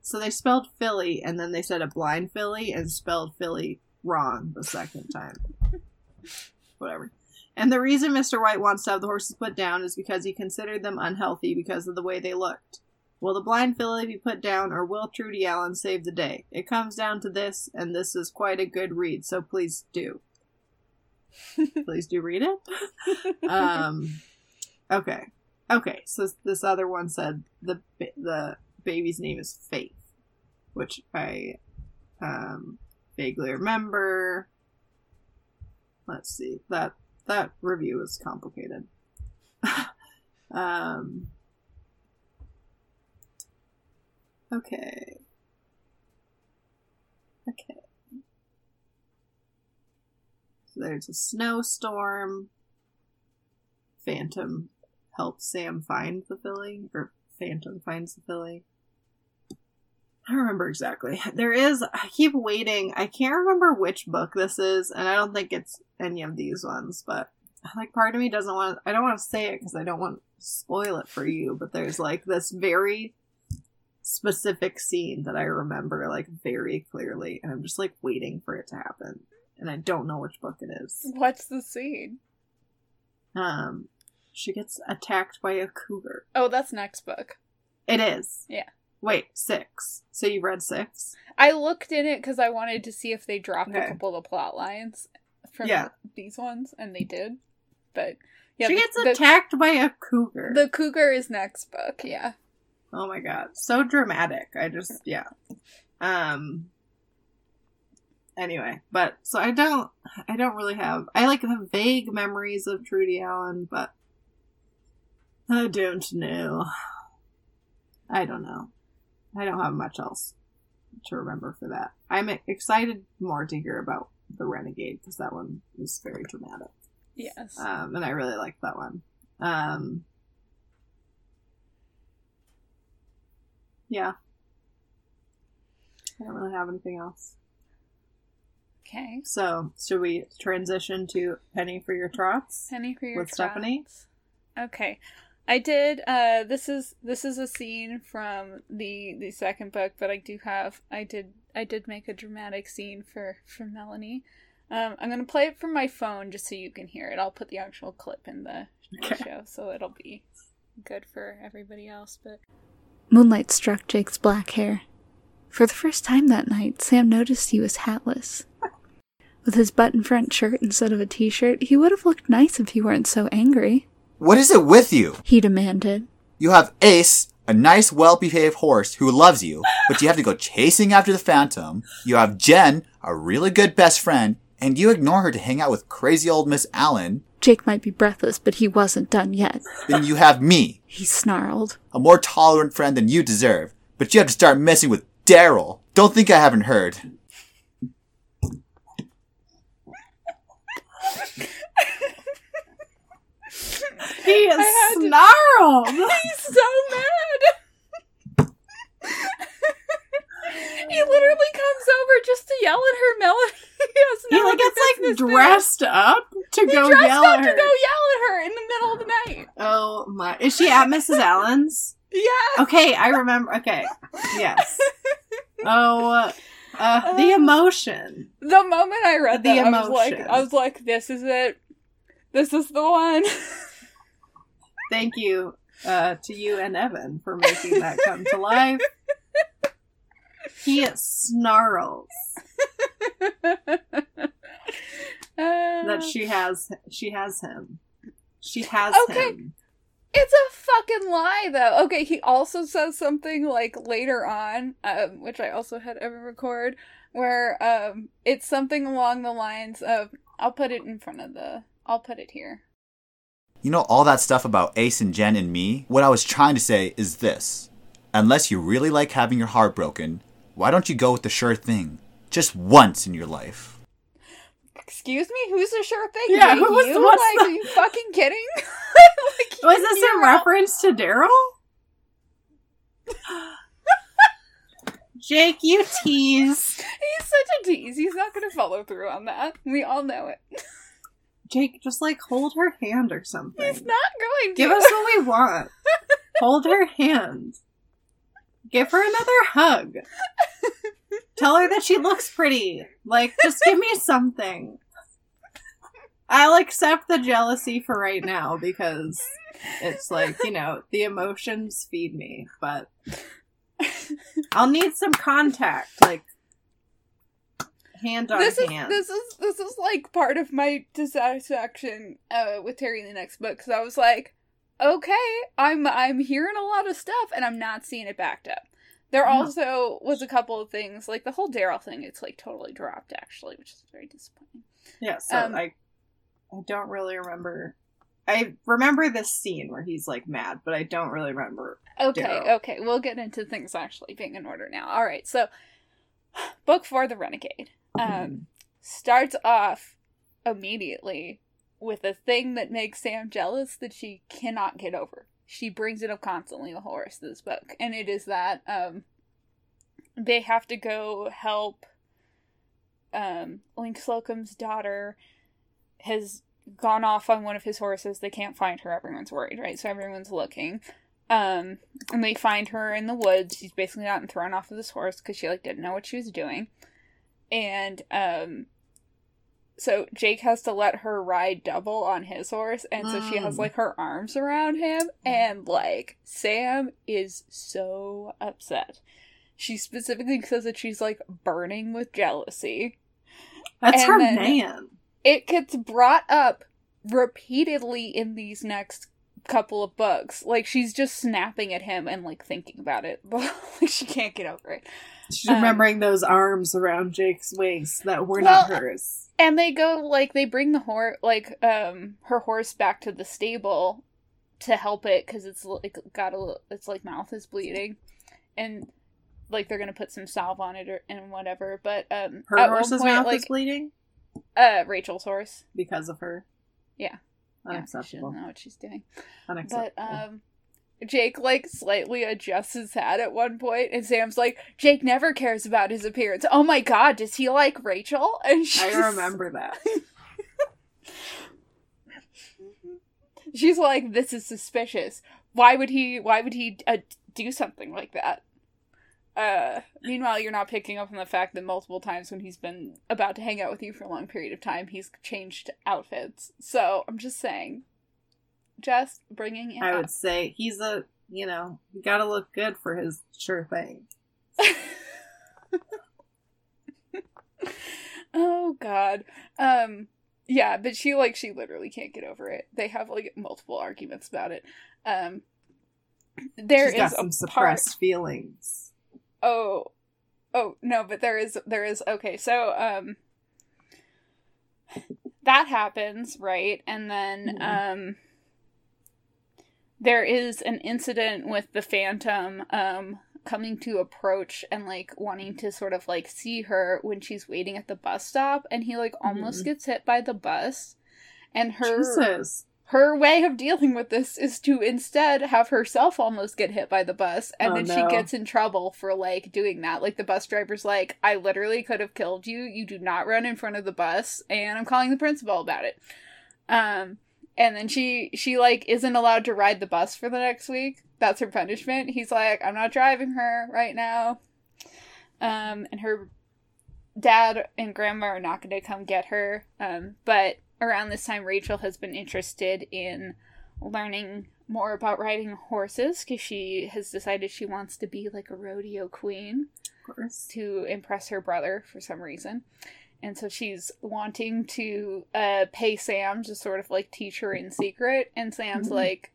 So they spelled filly, and then they said a blind filly, and spelled filly wrong the second time. Whatever. And the reason Mr. White wants to have the horses put down is because he considered them unhealthy because of the way they looked. Will the blind filly be put down, or will Trudy Allen save the day? It comes down to this, and this is quite a good read, so please do. please do read it. um, okay, okay. So this other one said the the baby's name is Faith, which I um, vaguely remember. Let's see that that review was complicated. um. Okay. Okay. So there's a snowstorm. Phantom helps Sam find the filly, or Phantom finds the filly. I don't remember exactly. There is, I keep waiting. I can't remember which book this is, and I don't think it's any of these ones, but like part of me doesn't want I don't want to say it because I don't want to spoil it for you, but there's like this very specific scene that I remember like very clearly, and I'm just like waiting for it to happen. And I don't know which book it is. What's the scene? Um, she gets attacked by a cougar. Oh, that's next book. It is. Yeah. Wait, six. So you read six? I looked in it because I wanted to see if they dropped a couple of the plot lines from Yeah. these ones, and they did. But yeah, she gets the, attacked by a cougar. The cougar is next book. Yeah. Oh my god, so dramatic. I just yeah. Um anyway, but so I don't I don't really have I like have vague memories of Trudy Allen, but I don't know. I don't know. I don't have much else to remember for that. I'm excited more to hear about the Renegade because that one is very dramatic. Yes. Um, and I really liked that one. Um, yeah. I don't really have anything else. okay. So, should we transition to Penny for your trots? Penny for your With Stephanie? trots. Okay. I did uh this is this is a scene from the the second book, but I do have I did I did make a dramatic scene for for Melanie. Um I'm going to play it from my phone just so you can hear it. I'll put the actual clip in the, the show so it'll be good for everybody else, but Moonlight struck Jake's black hair. For the first time that night, Sam noticed he was hatless. With his button front shirt instead of a t shirt, he would have looked nice if he weren't so angry, What is it with you? he demanded. You have Ace, a nice, well-behaved horse who loves you, but you have to go chasing after the Phantom. You have Jen, a really good best friend, and you ignore her to hang out with crazy old Miss Allen. Jake might be breathless, but he wasn't done yet. Then you have me, He snarled. a more tolerant friend than you deserve, but you have to start messing with Daryl. Don't think I haven't heard. He is had to- he's so mad. he literally comes over just to yell at her Melanie. He has he like gets like business there. dressed up to He go dressed yell up at her. to go yell at her in the middle of the night. Oh my! Is she at Mrs. Allen's? Yeah. Okay, I remember. Okay, yes. Oh, uh, the emotion. The moment I read The that, I was like. I was like, this is it. This is the one. Thank you uh, to you and Evan for making that come to life. He snarls that she has. She has him. She has Okay. him. It's a fucking lie, though. Okay, he also says something like later on, um, which I also had Evan record, where um, it's something along the lines of, I'll put it in front of the, I'll put it here. You know all that stuff about Ace and Jen and me? What I was trying to say is this. Unless you really like having your heart broken, why don't you go with the sure thing? Just once in your life. Excuse me, who's the sure thing? Yeah, Jake, who was- you? what's like, the- are you fucking kidding? like, Was this you're a reference to Daryl? Jake, you tease. He's such a tease. He's not going to follow through on that. We all know it. Jake, just like hold her hand or something. He's not going to. Give us what we want. Hold her hand. Give her another hug. Tell her that she looks pretty. Like, just give me something. I'll accept the jealousy for right now because it's like, you know, the emotions feed me, but I'll need some contact, like hand on this is this is this is like part of my dissatisfaction uh, with Terri in the next book because I was like, okay, I'm I'm hearing a lot of stuff and I'm not seeing it backed up. There Yeah. also was a couple of things like the whole Daryl thing. It's like totally dropped actually, which is very disappointing. yeah, so um, I I don't really remember. I remember this scene where he's like mad, but I don't really remember. Okay, Darrow. okay, we'll get into things actually being in order now. All right, so book four, The Renegade, um, starts off immediately with a thing that makes Sam jealous that she cannot get over. She brings it up constantly the whole rest of this book, and it is that um, they have to go help um, Link Slocum's daughter has gone off on one of his horses. They can't find her. Everyone's worried, right? So everyone's looking. Um, and they find her in the woods. She's basically gotten thrown off of this horse because she like didn't know what she was doing. And um, so Jake has to let her ride double on his horse, and so she has like her arms around him, and like Sam is so upset. She specifically says that she's like burning with jealousy. That's And her man. It gets brought up repeatedly in these next couple of books. Like she's just snapping at him and like thinking about it, but like she can't get over it. She's um, remembering those arms around Jake's waist that were not hers. And they go like they bring the horse like um her horse back to the stable to help it because it's like got a little, its like mouth is bleeding, and like they're gonna put some salve on it or and whatever. But um Her horse's point, mouth like is bleeding uh Rachel's horse. because of her. Yeah. Yeah, she Unacceptable. doesn't know what she's doing. Unacceptable. But um Jake like slightly adjusts his hat at one point and Sam's like, Jake never cares about his appearance. Oh my god, does he like Rachel? And she's, I remember that. She's like, this is suspicious. Why would he why would he uh, do something like that? Uh, meanwhile, you're not picking up on the fact that multiple times when he's been about to hang out with you for a long period of time, he's changed outfits. So I'm just saying, just bringing it I up. would say he's a, you know, you gotta look good for his sure thing. oh god um yeah but she like she literally can't get over it they have like multiple arguments about it um there She's is got some suppressed part feelings. oh oh no but there is there is okay so um that happens right and then Mhm. um there is an incident with the phantom um coming to approach and like wanting to sort of like see her when she's waiting at the bus stop and he like almost Mhm. gets hit by the bus and her Jesus. her way of dealing with this is to instead have herself almost get hit by the bus and Oh, then no. she gets in trouble for like doing that like the bus driver's like i literally could have killed you you do not run in front of the bus and i'm calling the principal about it um and then she she like isn't allowed to ride the bus for the next week that's her punishment he's like i'm not driving her right now um and her dad and grandma are not going to come get her um but around this time rachel has been interested in learning more about riding horses because she has decided she wants to be like a rodeo queen Of course. to impress her brother for some reason. And so she's wanting to uh, pay Sam to sort of like teach her in secret. And Sam's Mhm. like,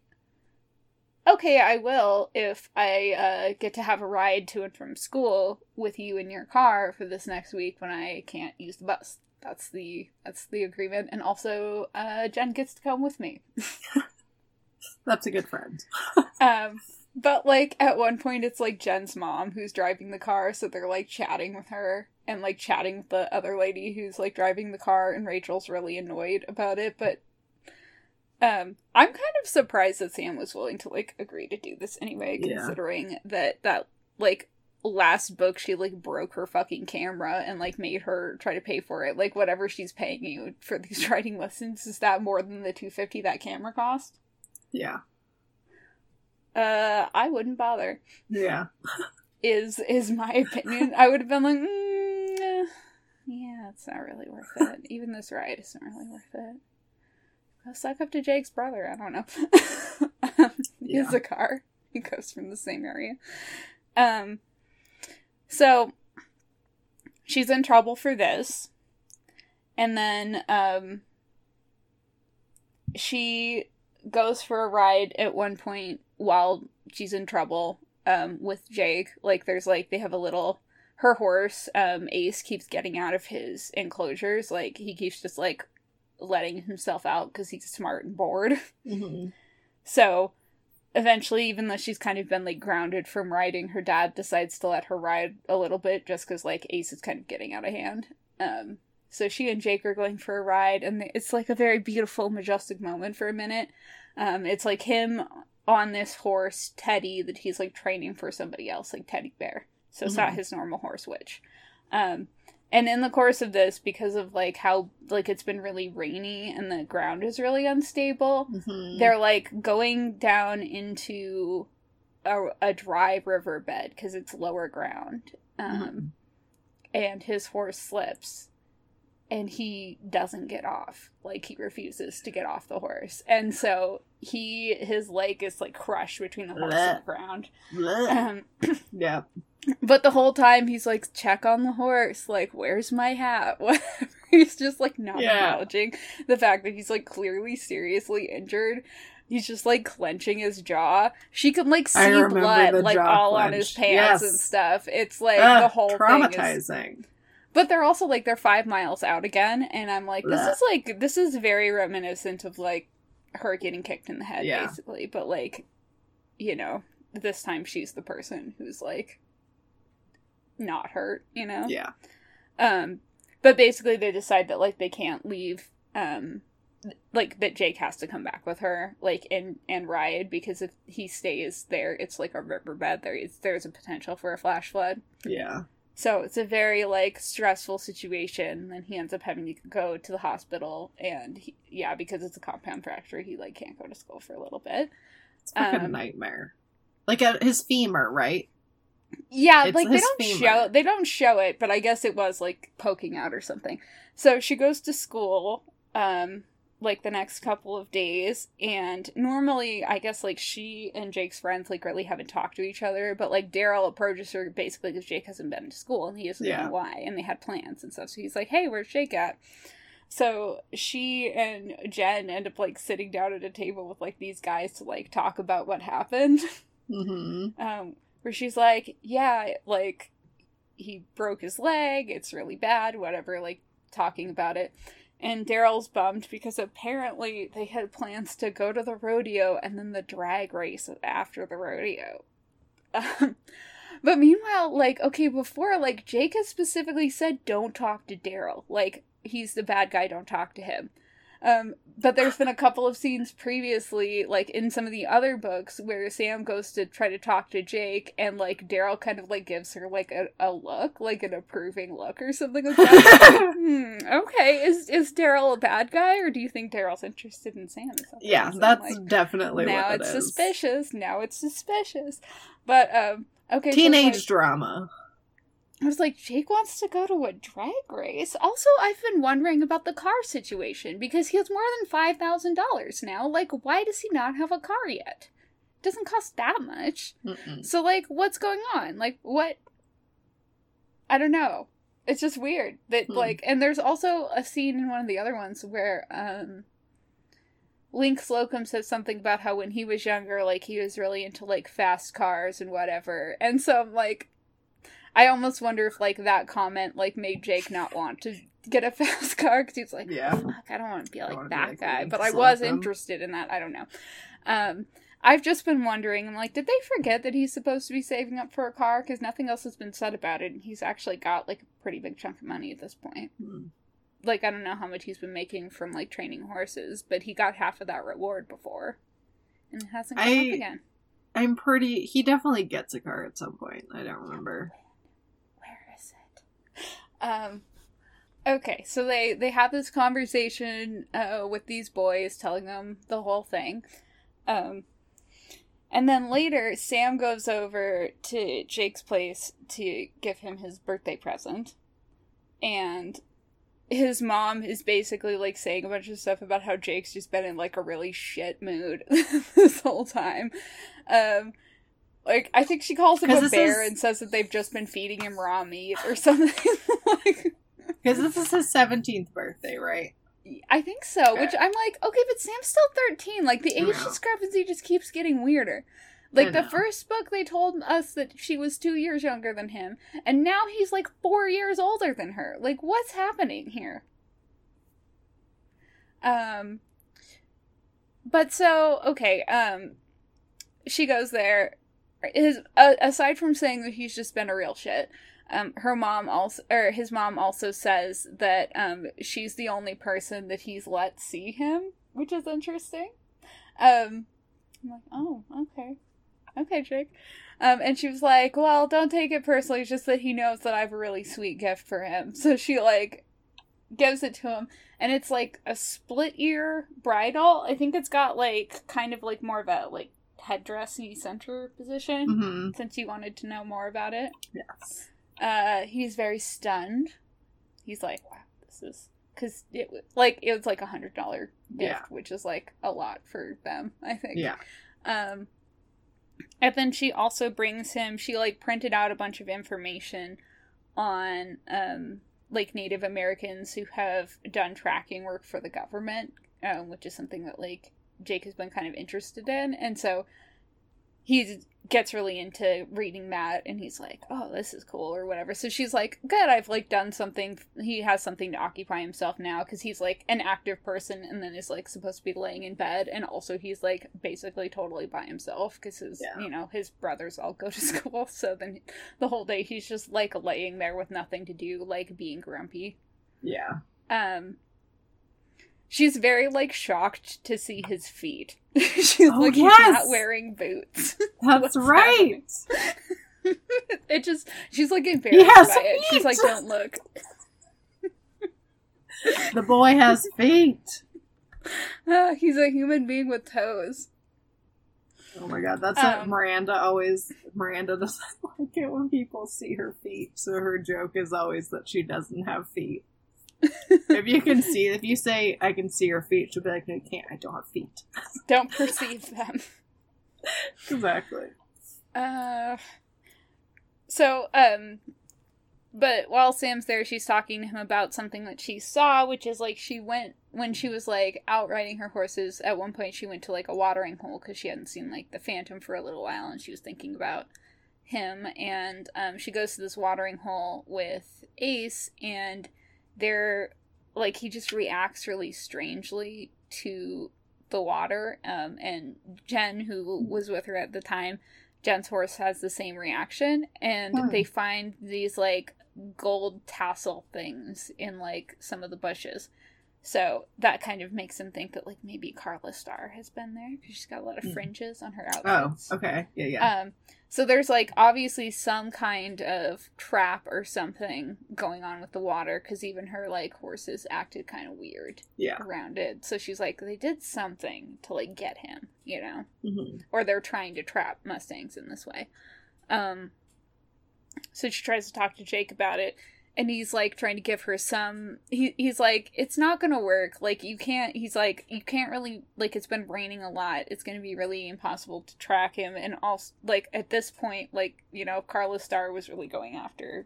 okay, I will if I uh, get to have a ride to and from school with you in your car for this next week when I can't use the bus. That's the that's the agreement, and also uh, Jen gets to come with me. That's a good friend. Um, but like at one point, it's like Jen's mom who's driving the car, so they're like chatting with her and like chatting with the other lady who's like driving the car, and Rachel's really annoyed about it. But um, I'm kind of surprised that Sam was willing to like agree to do this anyway, Yeah. considering that that like last book she like broke her fucking camera and like made her try to pay for it. Like whatever she's paying you for these writing lessons is that more than the two fifty that camera cost? Yeah. Uh, I wouldn't bother. Yeah. Is is my opinion? I would have been like, mm, yeah, it's not really worth it. Even this ride isn't really worth it. Go suck up to Jake's brother. I don't know. um, He has a car. He goes from the same area. Um, so she's in trouble for this, and then um, she goes for a ride at one point while she's in trouble um with Jake. Like there's like they have a little her horse, um, Ace keeps getting out of his enclosures. Like he keeps just like letting himself out because he's smart and bored. hmm So eventually, even though she's kind of been like grounded from riding, her dad decides to let her ride a little bit just because like Ace is kind of getting out of hand. Um, so she and Jake are going for a ride, and it's like a very beautiful, majestic moment for a minute. Um, it's like him on this horse, Teddy, that he's like training for somebody else, like Teddy Bear. So it's not Mhm. his normal horse, which. Um, and in the course of this, because of like how like it's been really rainy and the ground is really unstable, hmm they're like going down into a, a dry riverbed because it's lower ground um, and his horse slips and he doesn't get off. Like he refuses to get off the horse. And so he his leg is like crushed between the horse and the ground. Um, yeah. but the whole time he's like check on the horse. Like where's my hat? Whatever. He's just like not Yeah. acknowledging the fact that he's like clearly seriously injured. He's just like clenching his jaw. She can like see blood like all on his pants Yes. and stuff. It's like Ugh, the whole thing is traumatizing. But they're also like they're five miles out again and i'm like this Blech. is like this is very reminiscent of like her getting kicked in the head Yeah. basically but like you know this time she's the person who's like not hurt you know Yeah. um but basically they decide that like they can't leave um like that Jake has to come back with her like and and ride because if he stays there it's like a riverbed there is there's a potential for a flash flood Yeah. So it's a very like stressful situation and he ends up having to go to the hospital and he, yeah because it's a compound fracture he like can't go to school for a little bit It's a fucking Um, nightmare. Like uh, his femur, right? Yeah, It's like they don't femur. show they don't show it, but I guess it was like poking out or something. So she goes to school um like the next couple of days and normally I guess like she and Jake's friends like really haven't talked to each other, but like Daryl approaches her basically because Jake hasn't been to school and he doesn't Yeah. know why and they had plans and stuff. So he's like, "Hey, where's Jake at?" So she and Jen end up like sitting down at a table with like these guys to like talk about what happened. Mm-hmm. um, where she's like, yeah, like he broke his leg, it's really bad, whatever, like talking about it. And Daryl's bummed because apparently they had plans to go to the rodeo and then the drag race after the rodeo. Um, but meanwhile, like, okay, before, like, Jake has specifically said, don't talk to Daryl. Like, he's the bad guy, don't talk to him. Um, but there's been a couple of scenes previously, like in some of the other books, where Sam goes to try to talk to Jake, and like Daryl kind of like gives her like a, a look, like an approving look or something like that. hmm, okay, is is Daryl a bad guy, or do you think Daryl's interested in Sam? Is that the Yeah, that's Like, definitely now what it it's is. suspicious. Now it's suspicious. But um, okay, so, Teenage like, drama. I was like, Jake wants to go to a drag race. Also, I've been wondering about the car situation because he has more than five thousand dollars now. Like, why does he not have a car yet? It doesn't cost that much. Mm-mm. So, like, what's going on? Like, what? I don't know. It's just weird that Hmm. like, and there's also a scene in one of the other ones where um. Link Slocum says something about how when he was younger, like he was really into like fast cars and whatever. And so I'm like, I almost wonder if like that comment like made Jake not want to get a fast car because he's like, Yeah. fuck, I don't want to be like wanna be that like guy. But I was interested in that. I don't know. Um, I've just been wondering. I'm like, did they forget that he's supposed to be saving up for a car? Because nothing else has been said about it, and he's actually got like a pretty big chunk of money at this point. Hmm. Like I don't know how much he's been making from like training horses, but he got half of that reward before, and it hasn't come I- up again. I'm pretty. He definitely gets a car at some point. I don't remember. Um okay so they they have this conversation uh with these boys telling them the whole thing. Um and then later sam goes over to jake's place to give him his birthday present. And his mom is basically like saying a bunch of stuff about how jake's just been in like a really shit mood this whole time. Um like I think she calls him a bear is- and says that they've just been feeding him raw meat or something. like Because this is his 17th birthday, right? I think so. Which I'm like, okay, but Sam's still thirteen. Like the age discrepancy just keeps getting weirder. Like the first book, they told us that she was two years younger than him, and now he's like four years older than her. Like, what's happening here? Um, but so okay. Um, she goes there. His uh, aside from saying that he's just been a real shit. Um, her mom also, or his mom also says that um, she's the only person that he's let see him, which is interesting. Um, I'm like, oh, okay, okay, Jake. Um, and she was like, well, don't take it personally. It's just that he knows that I have a really sweet gift for him. So she like gives it to him, and it's like a split ear bridle. I think it's got like kind of like more of a like headdressy center position. hmm Since you wanted to know more about it, Yes. uh, he's very stunned. He's like, "Wow, this is because it was like it was like a hundred dollar gift, Yeah. which is like a lot for them. I think. Yeah. Um, and then she also brings him. She like printed out a bunch of information on um like Native Americans who have done tracking work for the government, um, which is something that like Jake has been kind of interested in, and so he gets really into reading that and he's like oh this is cool or whatever. So she's like good i've like done something. He has something to occupy himself now because he's like an active person and then is like supposed to be laying in bed. And also he's like basically totally by himself because his Yeah. you know his brothers all go to school. So then the whole day he's just like laying there with nothing to do like being grumpy. Yeah. um she's very like shocked to see his feet she's Oh, like he's yes! not wearing boots That's right. it just she's like embarrassed by it she's like don't look The boy has feet. Ah, he's a human being with toes Oh my god, that's what Um, Miranda always. Miranda doesn't like it when people see her feet, so her joke is always that she doesn't have feet. if you can see, if you say I can see your feet, she'll be like, "No, you can't. I don't have feet." don't perceive them exactly. Uh, so, um, but while Sam's there, she's talking to him about something that she saw, which is like she went when she was like out riding her horses. At one point, she went to like a watering hole because she hadn't seen like the Phantom for a little while, and she was thinking about him. And um, she goes to this watering hole with Ace, and they're like he just reacts really strangely to the water. Um, and Jen, who was with her at the time, Jen's horse has the same reaction, and Hmm. they find these like gold tassel things in like some of the bushes. So that kind of makes him think that like maybe Carla Starr has been there because she's got a lot of Hmm. fringes on her outfits. Oh, okay. Yeah, yeah. Um, so there's like obviously some kind of trap or something going on with the water because even her like horses acted kind of weird yeah. around it. So she's like, they did something to like get him, you know, hmm or they're trying to trap Mustangs in this way. Um, so she tries to talk to Jake about it, and he's like trying to give her some. He he's like, it's not gonna work. Like you can't. He's like, you can't really like. It's been raining a lot. It's gonna be really impossible to track him. And also, like at this point, like you know, Carla Starr was really going after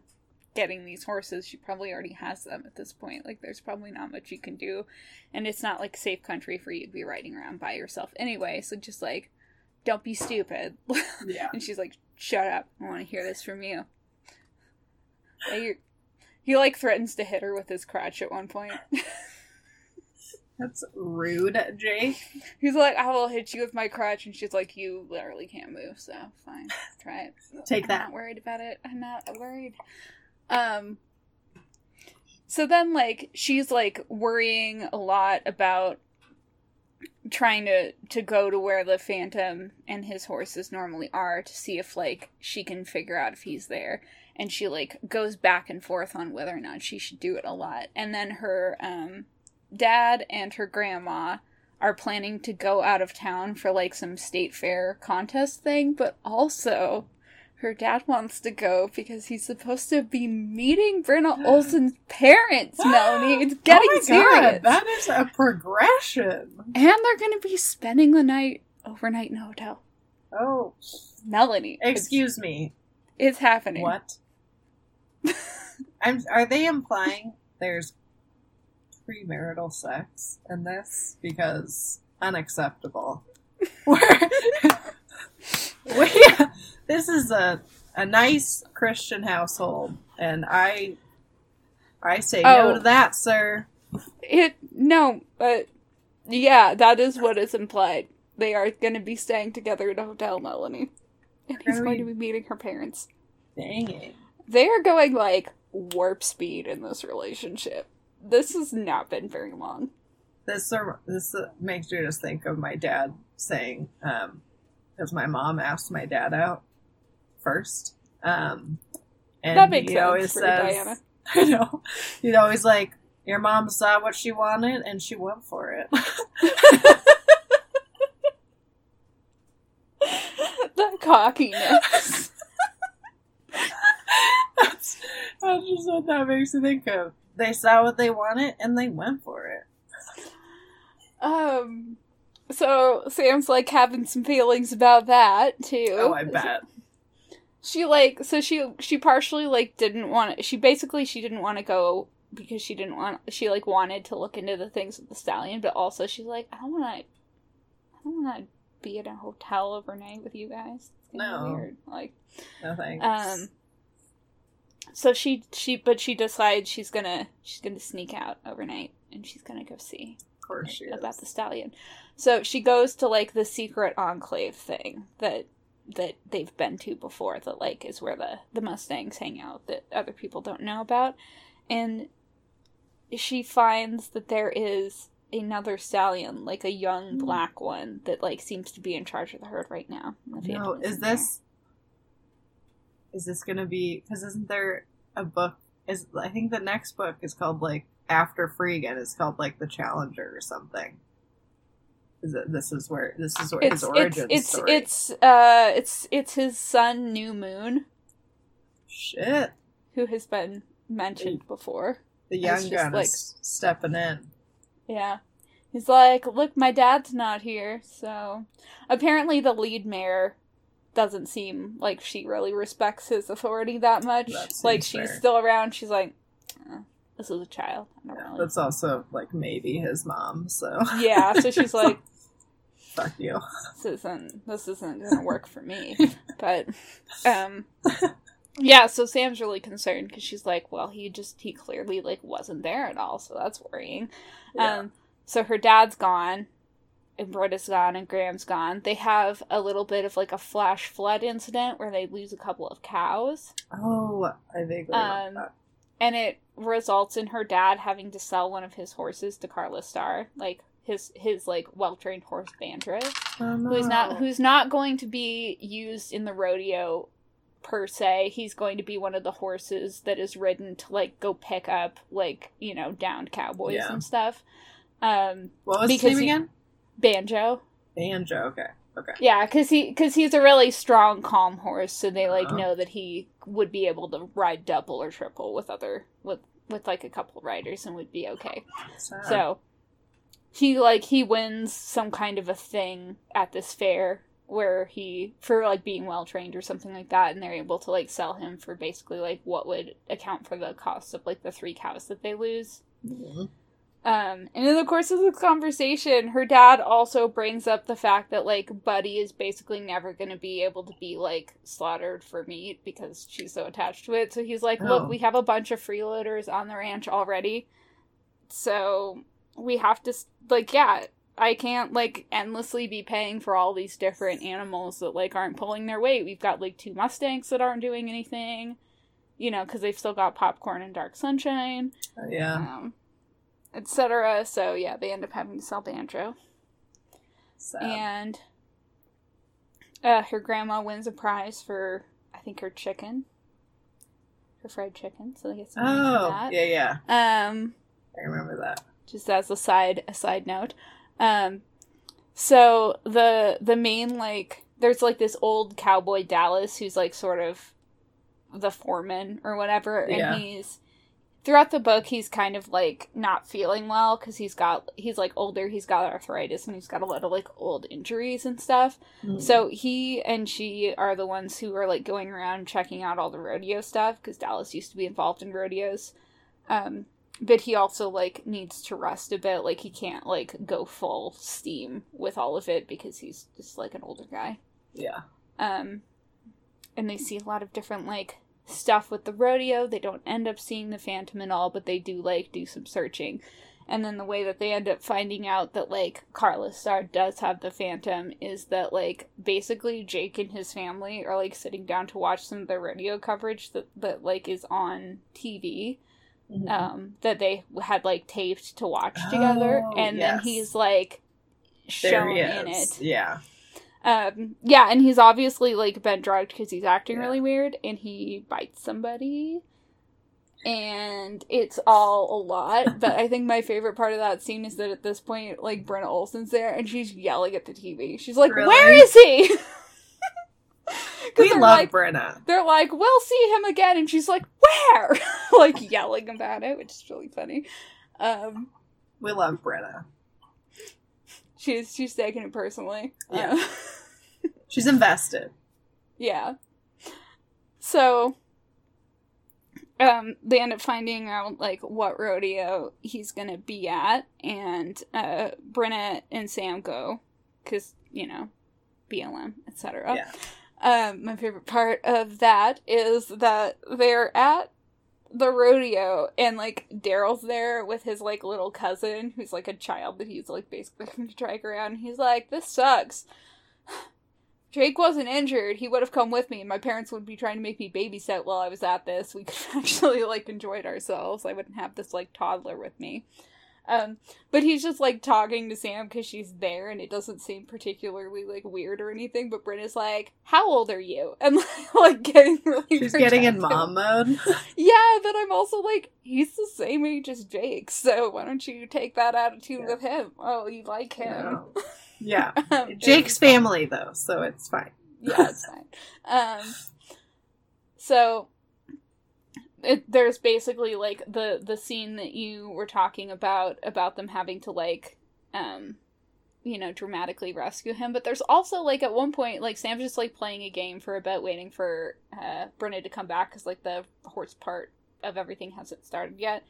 getting these horses. She probably already has them at this point. Like there's probably not much you can do, and it's not like safe country for you to be riding around by yourself anyway. So just like, don't be stupid. Yeah. And she's like, "Shut up! I want to hear this from you." He like threatens to hit her with his crotch at one point. That's rude, Jake. He's like, "I will hit you with my crotch," and she's like, "You literally can't move, so fine, try it." Take I'm that. not worried about it. I'm not worried. Um. So then, like, she's like worrying a lot about trying to to go to where the Phantom and his horses normally are to see if like she can figure out if he's there. And she like goes back and forth on whether or not she should do it a lot. And then her um dad and her grandma are planning to go out of town for like some state fair contest thing, but also her dad wants to go because he's supposed to be meeting Brenna Olson's parents, Melanie. It's getting oh serious. God, that is a progression. and they're going to be spending the night overnight in a hotel. Oh, Melanie. it's- excuse me. It's, happening. What? I'm. Are they implying there's premarital sex in this? Because unacceptable. We're, we, this is a a nice Christian household, and I I say Oh. no to that, sir. It no, but Yeah, that is what is implied. They are going to be staying together in a hotel, Melanie. And he's going to be meeting her parents. Dang it. They are going like warp speed in this relationship. This has not been very long. This uh, this uh, makes me just think of my dad saying, um, because my mom asked my dad out first. Um, and that makes he sense always says, Diana. I know. He'd always like, your mom saw what she wanted and she went for it. that cockiness. that's, that's just what that makes me think of. They saw what they wanted and they went for it. um, so Sam's like having some feelings about that too. Oh, I bet. She like so she she partially like didn't want she basically she didn't want to go because she didn't want she like wanted to look into the things with the stallion, but also she's like I don't want to I don't want to be in a hotel overnight with you guys. It's No. weird. Like No thanks. um so she she but she decides she's gonna she's gonna sneak out overnight and she's gonna go see of course she about is. the stallion. So she goes to like the secret enclave thing that that they've been to before. That like is where the the Mustangs hang out that other people don't know about, and she finds that there is another stallion, like a young Hmm. black one that like seems to be in charge of the herd right now. No, is isn't there. this is this gonna be? Because isn't there a book? Is I think the next book is called like After Free Again. It's called like the Challenger or something. Is it? This is where this is where It's his origin it's story. it's uh it's it's his son New Moon Shit. who has been mentioned before. The young gun like- is stepping in. Yeah. He's like, look, my dad's not here, so. Apparently, the lead mayor doesn't seem like she really respects his authority that much. That like, she's fair. still around. She's like, "Uh, this is a child. I don't Yeah, really. that's also like maybe his mom. So Yeah, so she's like, fuck you. this isn't this isn't gonna work for me. But, um, yeah. So Sam's really concerned because she's like, well, he just he clearly like wasn't there at all, so that's worrying. Yeah. Um, so her dad's gone, and Brynna's gone, and Gram's gone. They have a little bit of like a flash flood incident where they lose a couple of cows, oh, I vaguely um, that. and it results in her dad having to sell one of his horses to Carla Starr, like his his like well trained horse Banjo, Oh, who's not who's not going to be used in the rodeo per se. He's going to be one of the horses that is ridden to like go pick up like you know downed cowboys Yeah. and stuff. Um, What was his name again? Banjo. Banjo. Okay. Okay. Yeah, because he because he's a really strong, calm horse, so they like Oh. know that he would be able to ride double or triple with other with with like a couple riders and would be okay. Sad. So he like he wins some kind of a thing at this fair where he for like being well trained or something like that, and they're able to like sell him for basically like what would account for the cost of like the three cows that they lose. Mhm. Um, and in the course of the conversation, her dad also brings up the fact that like Buddy is basically never going to be able to be like slaughtered for meat because she's so attached to it. So he's like, Oh. "Look, we have a bunch of freeloaders on the ranch already, so we have to like, yeah." I can't like endlessly be paying for all these different animals that like aren't pulling their weight. We've got like two mustangs that aren't doing anything, you know, because they've still got popcorn and dark sunshine Uh, yeah. um, etc. So yeah, they end up having to sell Banjo, Sad. and uh, her grandma wins a prize for I think her chicken, her fried chicken. So they get some money for oh, that. yeah, yeah. Um, I remember that. just as a side a side note. Um, so the the main like there's like this old cowboy Dallas who's like sort of the foreman or whatever, and Yeah. he's throughout the book he's kind of like not feeling well because he's got he's like older, he's got arthritis, and he's got a lot of like old injuries and stuff. Mm. So he and she are the ones who are like going around checking out all the rodeo stuff because Dallas used to be involved in rodeos. Um, but he also like needs to rest a bit. Like he can't like go full steam with all of it because he's just like an older guy. yeah. Um, and they see a lot of different like stuff with the rodeo. They don't end up seeing the phantom at all, but they do like do some searching. And then the way that they end up finding out that like Carla Starr does have the Phantom is that like basically Jake and his family are like sitting down to watch some of the radio coverage that that like is on TV Mhm. um that they had like taped to watch together Oh, and then he's like shown in it Yeah. Um yeah and he's obviously like been drugged because he's acting Yeah. really weird and he bites somebody and it's all a lot but i think my favorite part of that scene is that at this point like brynna olson's there and she's yelling at the tv she's like Really? "Where is he?" We love like, Brynna. they're like, we'll see him again, and she's like, where? like yelling about it, which is really funny. Um, We love Brynna. She's she's taking it personally. Yeah. Uh, She's invested. yeah. So, um, they end up finding out like what rodeo he's gonna be at, and uh, Brynna and Sam go because you know, BLM, etc. Yeah. Um, my favorite part of that is that they're at the rodeo and like Daryl's there with his like little cousin who's like a child that he's like basically to drag around. He's like, "This sucks." Jake wasn't injured. He would have come with me, and my parents would be trying to make me babysit while I was at this. We could actually like enjoyed ourselves. I wouldn't have this like toddler with me. Um, but he's just like talking to Sam because she's there, and it doesn't seem particularly like weird or anything. But Brynna's like, "How old are you?" And like, like getting really. She's getting in mom mode. Yeah, but I'm also like, he's the same age as Jake, so why don't you take that attitude Yeah. with him? Oh, you like him. Yeah. Um, Jake's family though, so it's fine. yeah, it's fine. Um, so it, there's basically like the the scene that you were talking about about them having to like, um, you know, dramatically rescue him. But there's also like at one point like Sam's just like playing a game for a bit, waiting for uh Brynna to come back because like the horse part of everything hasn't started yet.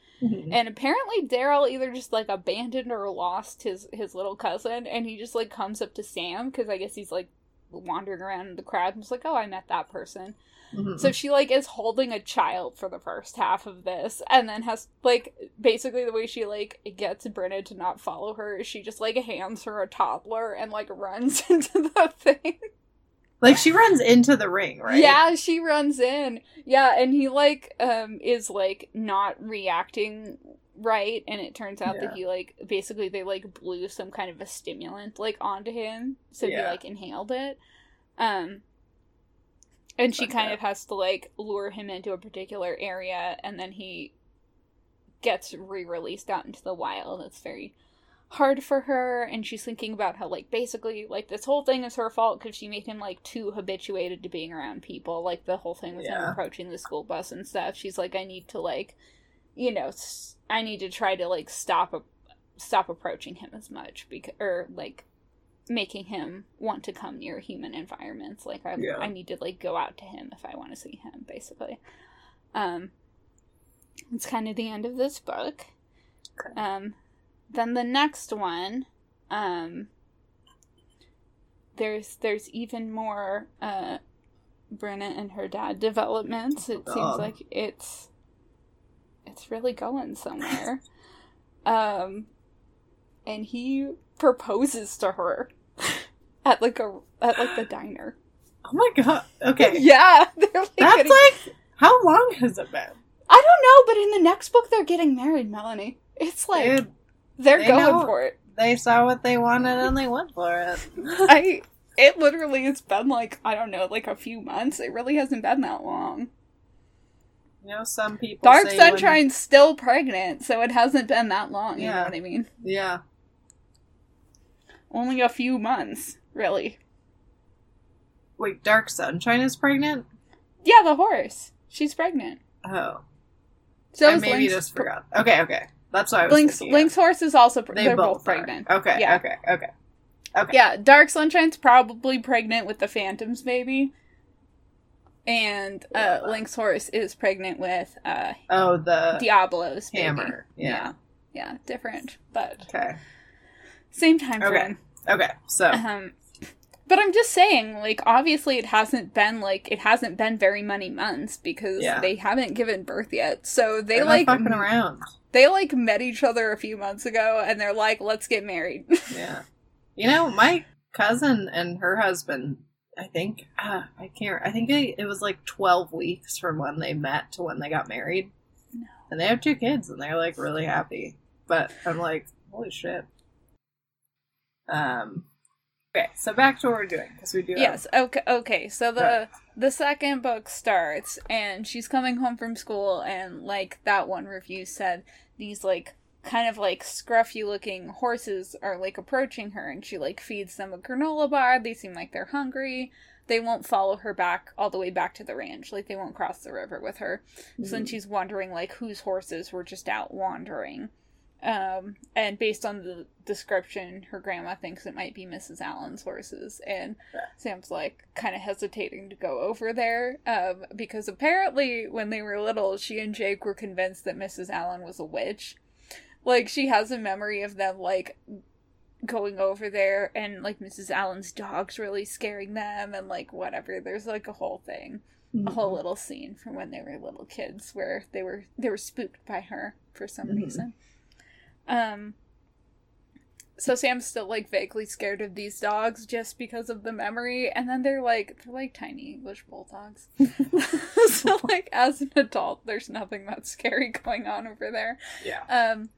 And apparently Daryl either just like abandoned or lost his his little cousin, and he just like comes up to Sam because I guess he's like wandering around in the crowd and just like, oh, I met that person. Mhm. So she like is holding a child for the first half of this, and then has like basically the way she like gets Brynna to not follow her is she just like hands her a toddler and like runs into the thing. like she runs into the ring, right? Yeah, she runs in. Yeah, and he like um is like not reacting right and it turns out Yeah. that he like basically they like blew some kind of a stimulant like onto him so he like inhaled it. Um and she kind that. of has to like lure him into a particular area and then he gets re-released out into the wild. It's very hard for her and she's thinking about how like basically like this whole thing is her fault because she made him like too habituated to being around people like the whole thing with him approaching the school bus and stuff she's like i need to like you know I need to try to like stop a- stop approaching him as much because or like making him want to come near human environments like I, Yeah. I need to like go out to him if i want to see him basically um it's kind of the end of this book Okay. um then the next one um there's there's even more uh Brynna and her dad developments. It seems like it's it's really going somewhere. um and he proposes to her at like a at like the diner. Oh my god. Okay. Yeah, they're like That's getting- like how long has it been? I don't know, but in the next book they're getting married, Melanie. It's like Dude, they're they going for it. they saw what they wanted and they went for it. I it literally it's been like I don't know, like a few months. It really hasn't been that long. You know, some people Dark Sunshine's still pregnant, so it hasn't been that long. You know what I mean? Yeah. Only a few months, really. Wait, Dark Sunshine is pregnant? Yeah, the horse. She's pregnant. Oh. So I maybe Linc's, just forgot. Okay, okay. That's what I was Linc's. Linc's horse is also pre- They they're both, both, pregnant. Are. Okay, Yeah. okay, okay. Okay. Yeah, Dark Sunshine's probably pregnant with the Phantom's baby. And uh, Yeah. Linc's horse is pregnant with uh, Oh, the Diablo's baby. hammer. Yeah. Yeah. yeah, different, but Okay. same time Okay. frame. Okay. So Um, But I'm just saying, like, obviously it hasn't been like it hasn't been very many months because Yeah. they haven't given birth yet. So they They're like fucking around. they like met each other a few months ago and they're like, let's get married. Yeah. You know, my cousin and her husband, I think, uh, I can't, I think it, it was like 12 weeks from when they met to when they got married. And they have two kids and they're like really happy. But I'm like, holy shit. Um, okay, so back to what we're doing because we do. have- yes. Okay. Okay. So the Right. the second book starts and she's coming home from school and like that one review said these like kind of like scruffy looking horses are like approaching her and she like feeds them a granola bar. They seem like they're hungry. They won't follow her back all the way back to the ranch. Like they won't cross the river with her. So then mm-hmm. she's wondering like whose horses were just out wandering. Um, and based on the description, her grandma thinks it might be Mrs. Allen's horses, and Sam's like kind of hesitating to go over there um, because apparently when they were little, she and Jake were convinced that Mrs. Allen was a witch. Like she has a memory of them like going over there and like Mrs. Allen's dogs really scaring them and like whatever. There's like a whole thing a whole little scene from when they were little kids where they were they were spooked by her for some Mhm. reason. Um so Sam's still like vaguely scared of these dogs just because of the memory and then they're like they're like tiny English bulldogs. so like as an adult there's nothing that scary going on over there. Yeah. Um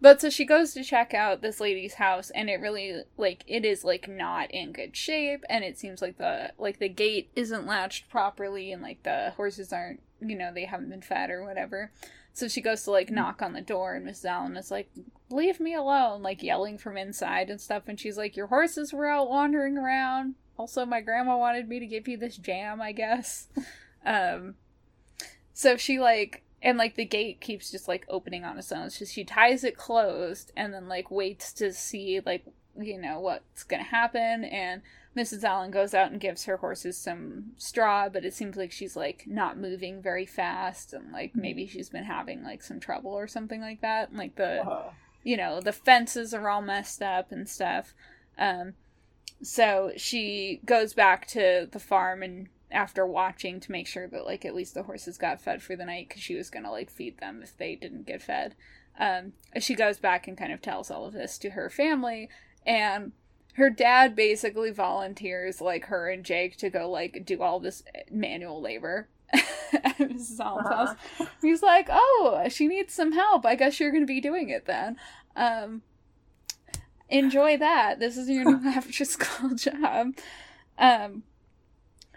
but so she goes to check out this lady's house and it really like it is like not in good shape and it seems like the like the gate isn't latched properly and like the horses aren't you know they haven't been fed or whatever. So she goes to like knock on the door and Mrs. Allen is like leave me alone like yelling from inside and stuff and she's like your horses were out wandering around. Also my grandma wanted me to give you this jam, I guess. um so she like and like the gate keeps just like opening on its own. So she ties it closed and then like waits to see like you know what's gonna happen and Mrs. Allen goes out and gives her horses some straw, but it seems like she's like not moving very fast and like maybe she's been having like some trouble or something like that. And, like the Whoa. you know, the fences are all messed up and stuff. Um, so she goes back to the farm and after watching to make sure that like at least the horses got fed for the night because she was gonna like feed them if they didn't get fed. Um, she goes back and kind of tells all of this to her family and her dad basically volunteers like her and Jake to go like do all this manual labor at Mrs. Allen's Uh-huh. house. He's like, "Oh, she needs some help. I guess you're going to be doing it then." Um, enjoy that. This is your new after school job. Um,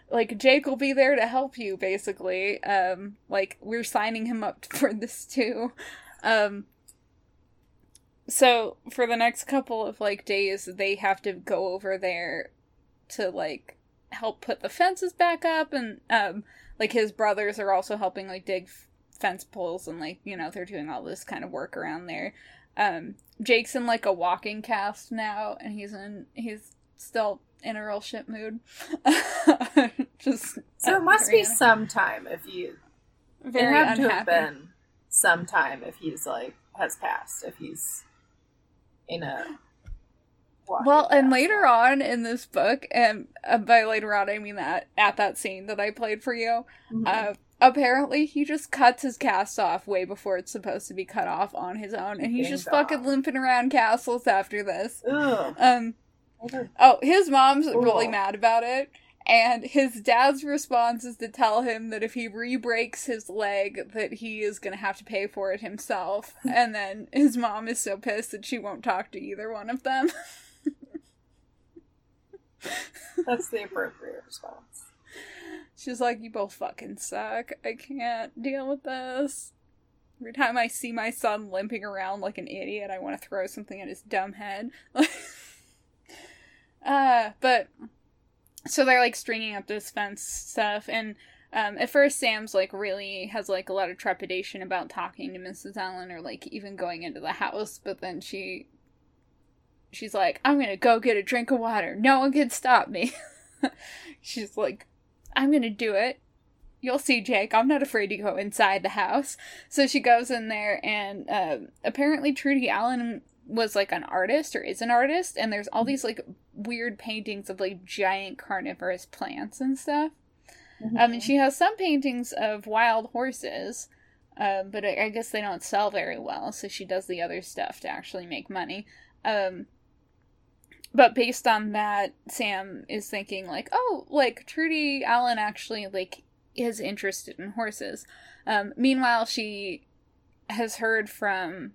like Jake will be there to help you, basically. Um, like we're signing him up for this too. Um, so for the next couple of like days, they have to go over there to like help put the fences back up, and um, like his brothers are also helping like dig f- fence poles, and like you know they're doing all this kind of work around there. Um, Jake's in like a walking cast now, and he's in he's still in a real shit mood. Just So it must be un- some time if you. very it had to have been some time if he's like has passed if he's in a. Well, and later on in this book, and uh, by later on I mean that at that scene that I played for you, Mhm. uh, apparently he just cuts his cast off way before it's supposed to be cut off on his own, and he's just dong. fucking limping around castles after this. Ugh. Um, oh, his mom's really mad about it. And his dad's response is to tell him that if he re-breaks his leg, that he is gonna have to pay for it himself. and then his mom is so pissed that she won't talk to either one of them. That's the appropriate response. She's like, You both fucking suck. I can't deal with this. Every time I see my son limping around like an idiot, I want to throw something at his dumb head. uh, but so they're like stringing up this fence stuff, and um, at first Sam's like really has like a lot of trepidation about talking to Mrs. Allen or like even going into the house, but then she she's like, I'm gonna go get a drink of water. No one can stop me. she's like, I'm gonna do it. You'll see, Jake. I'm not afraid to go inside the house. So she goes in there, and um, apparently Trudy Allen was like an artist or is an artist and there's all these like weird paintings of like giant carnivorous plants and stuff. Um, and she has some paintings of wild horses, um, but I, I guess they don't sell very well, so she does the other stuff to actually make money. Um, but based on that, Sam is thinking like, oh, like Trudy Allen actually like is interested in horses. Um, meanwhile, she has heard from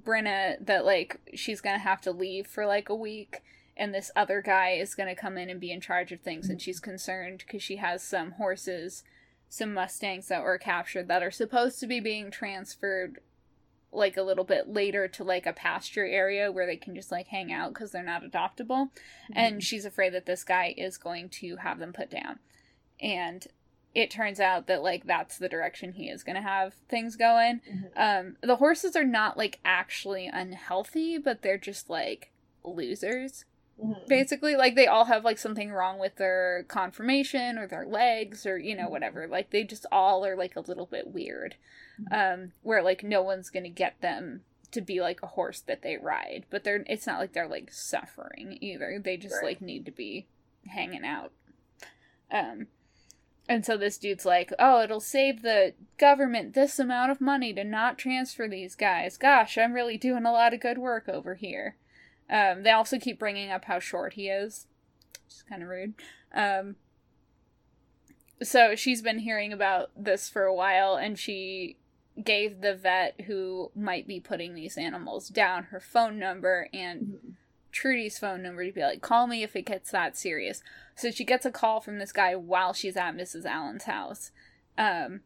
Brynna that like she's gonna have to leave for like a week and this other guy is gonna come in and be in charge of things and mm. she's concerned because she has some horses some mustangs that were captured that are supposed to be being transferred like a little bit later to like a pasture area where they can just like hang out because they're not adoptable and mm-hmm. she's afraid that this guy is going to have them put down. And it turns out that like that's the direction he is going to have things going. Um the horses are not like actually unhealthy but they're just like losers basically. Like they all have like something wrong with their conformation or their legs or you know whatever. Like they just all are like a little bit weird um where like no one's gonna get them to be like a horse that they ride. But they're it's not like they're like suffering either. They just Right. like need to be hanging out. Um and so this dude's like oh it'll save the government this amount of money to not transfer these guys. Gosh i'm really doing a lot of good work over here. Um, they also keep bringing up how short he is, which is kind of rude. Um, so she's been hearing about this for a while, and she gave the vet who might be putting these animals down her phone number and Trudy's phone number to be like, call me if it gets that serious. So she gets a call from this guy while she's at Mrs. Allen's house. Um,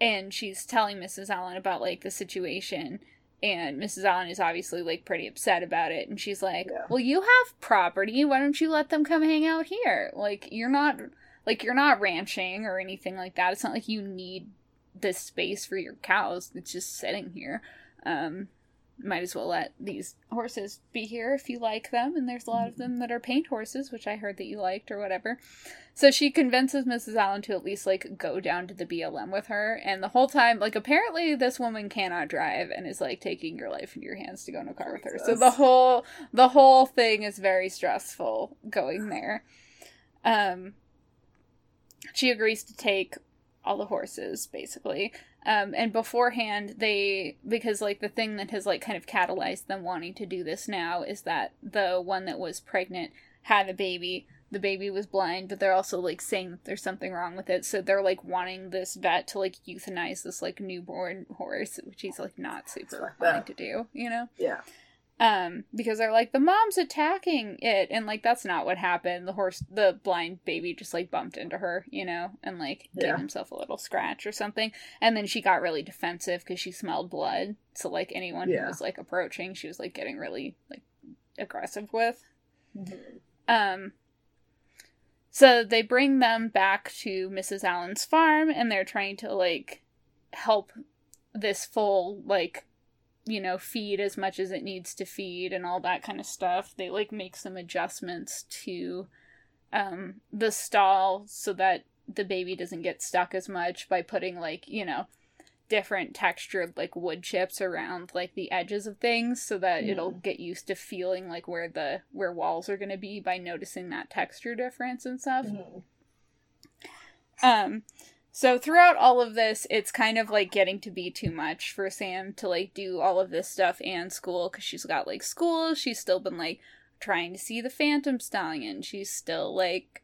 and she's telling Mrs. Allen about like the situation. And Mrs. Allen is obviously like pretty upset about it. And she's like, Yeah. Well, you have property. Why don't you let them come hang out here? Like, you're not like you're not ranching or anything like that. It's not like you need this space for your cows. It's just sitting here. Um, might as well let these horses be here if you like them. And there's a lot of them that are paint horses, which I heard that you liked or whatever. So she convinces Mrs. Allen to at least like go down to the BLM with her. And the whole time, like apparently this woman cannot drive and is like taking your life into your hands to go in a car with her. So the whole the whole thing is very stressful going there. Um she agrees to take all the horses basically um, and beforehand they because like the thing that has like kind of catalyzed them wanting to do this now is that the one that was pregnant had a baby. The baby was blind but they're also like saying that there's something wrong with it. So they're like wanting this vet to like euthanize this like newborn horse which he's like not super wanting to do you know? Yeah. Um because they're like the mom's attacking it and like that's not what happened the horse the blind baby just like bumped into her you know and like Yeah. gave himself a little scratch or something and then she got really defensive because she smelled blood so like anyone Yeah. who was like approaching she was like getting really like aggressive with Mm-hmm. um so they bring them back to Mrs. Allen's farm and they're trying to like help this full like you know feed as much as it needs to feed and all that kind of stuff. They like make some adjustments to um the stall so that the baby doesn't get stuck as much by putting like, you know, different textured like wood chips around like the edges of things so that it'll get used to feeling like where the where walls are going to be by noticing that texture difference and stuff. Um so throughout all of this it's kind of like getting to be too much for Sam to like do all of this stuff and school cuz she's got like school, she's still been like trying to see the Phantom Stallion. She's still like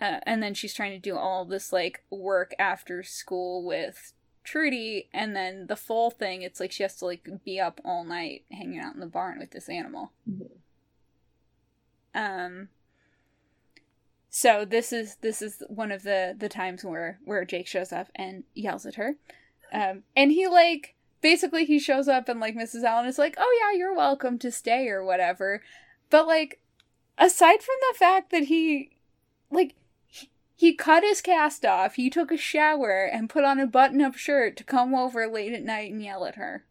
uh, and then she's trying to do all this like work after school with Trudy, and then the full thing, it's like she has to like be up all night hanging out in the barn with this animal. Um. So this is this is one of the the times where where Jake shows up and yells at her, um, and he like basically he shows up and like Mrs. Allen is like, oh yeah, you're welcome to stay or whatever, but like aside from the fact that he like he, cut his cast off, he took a shower and put on a button-up shirt to come over late at night and yell at her.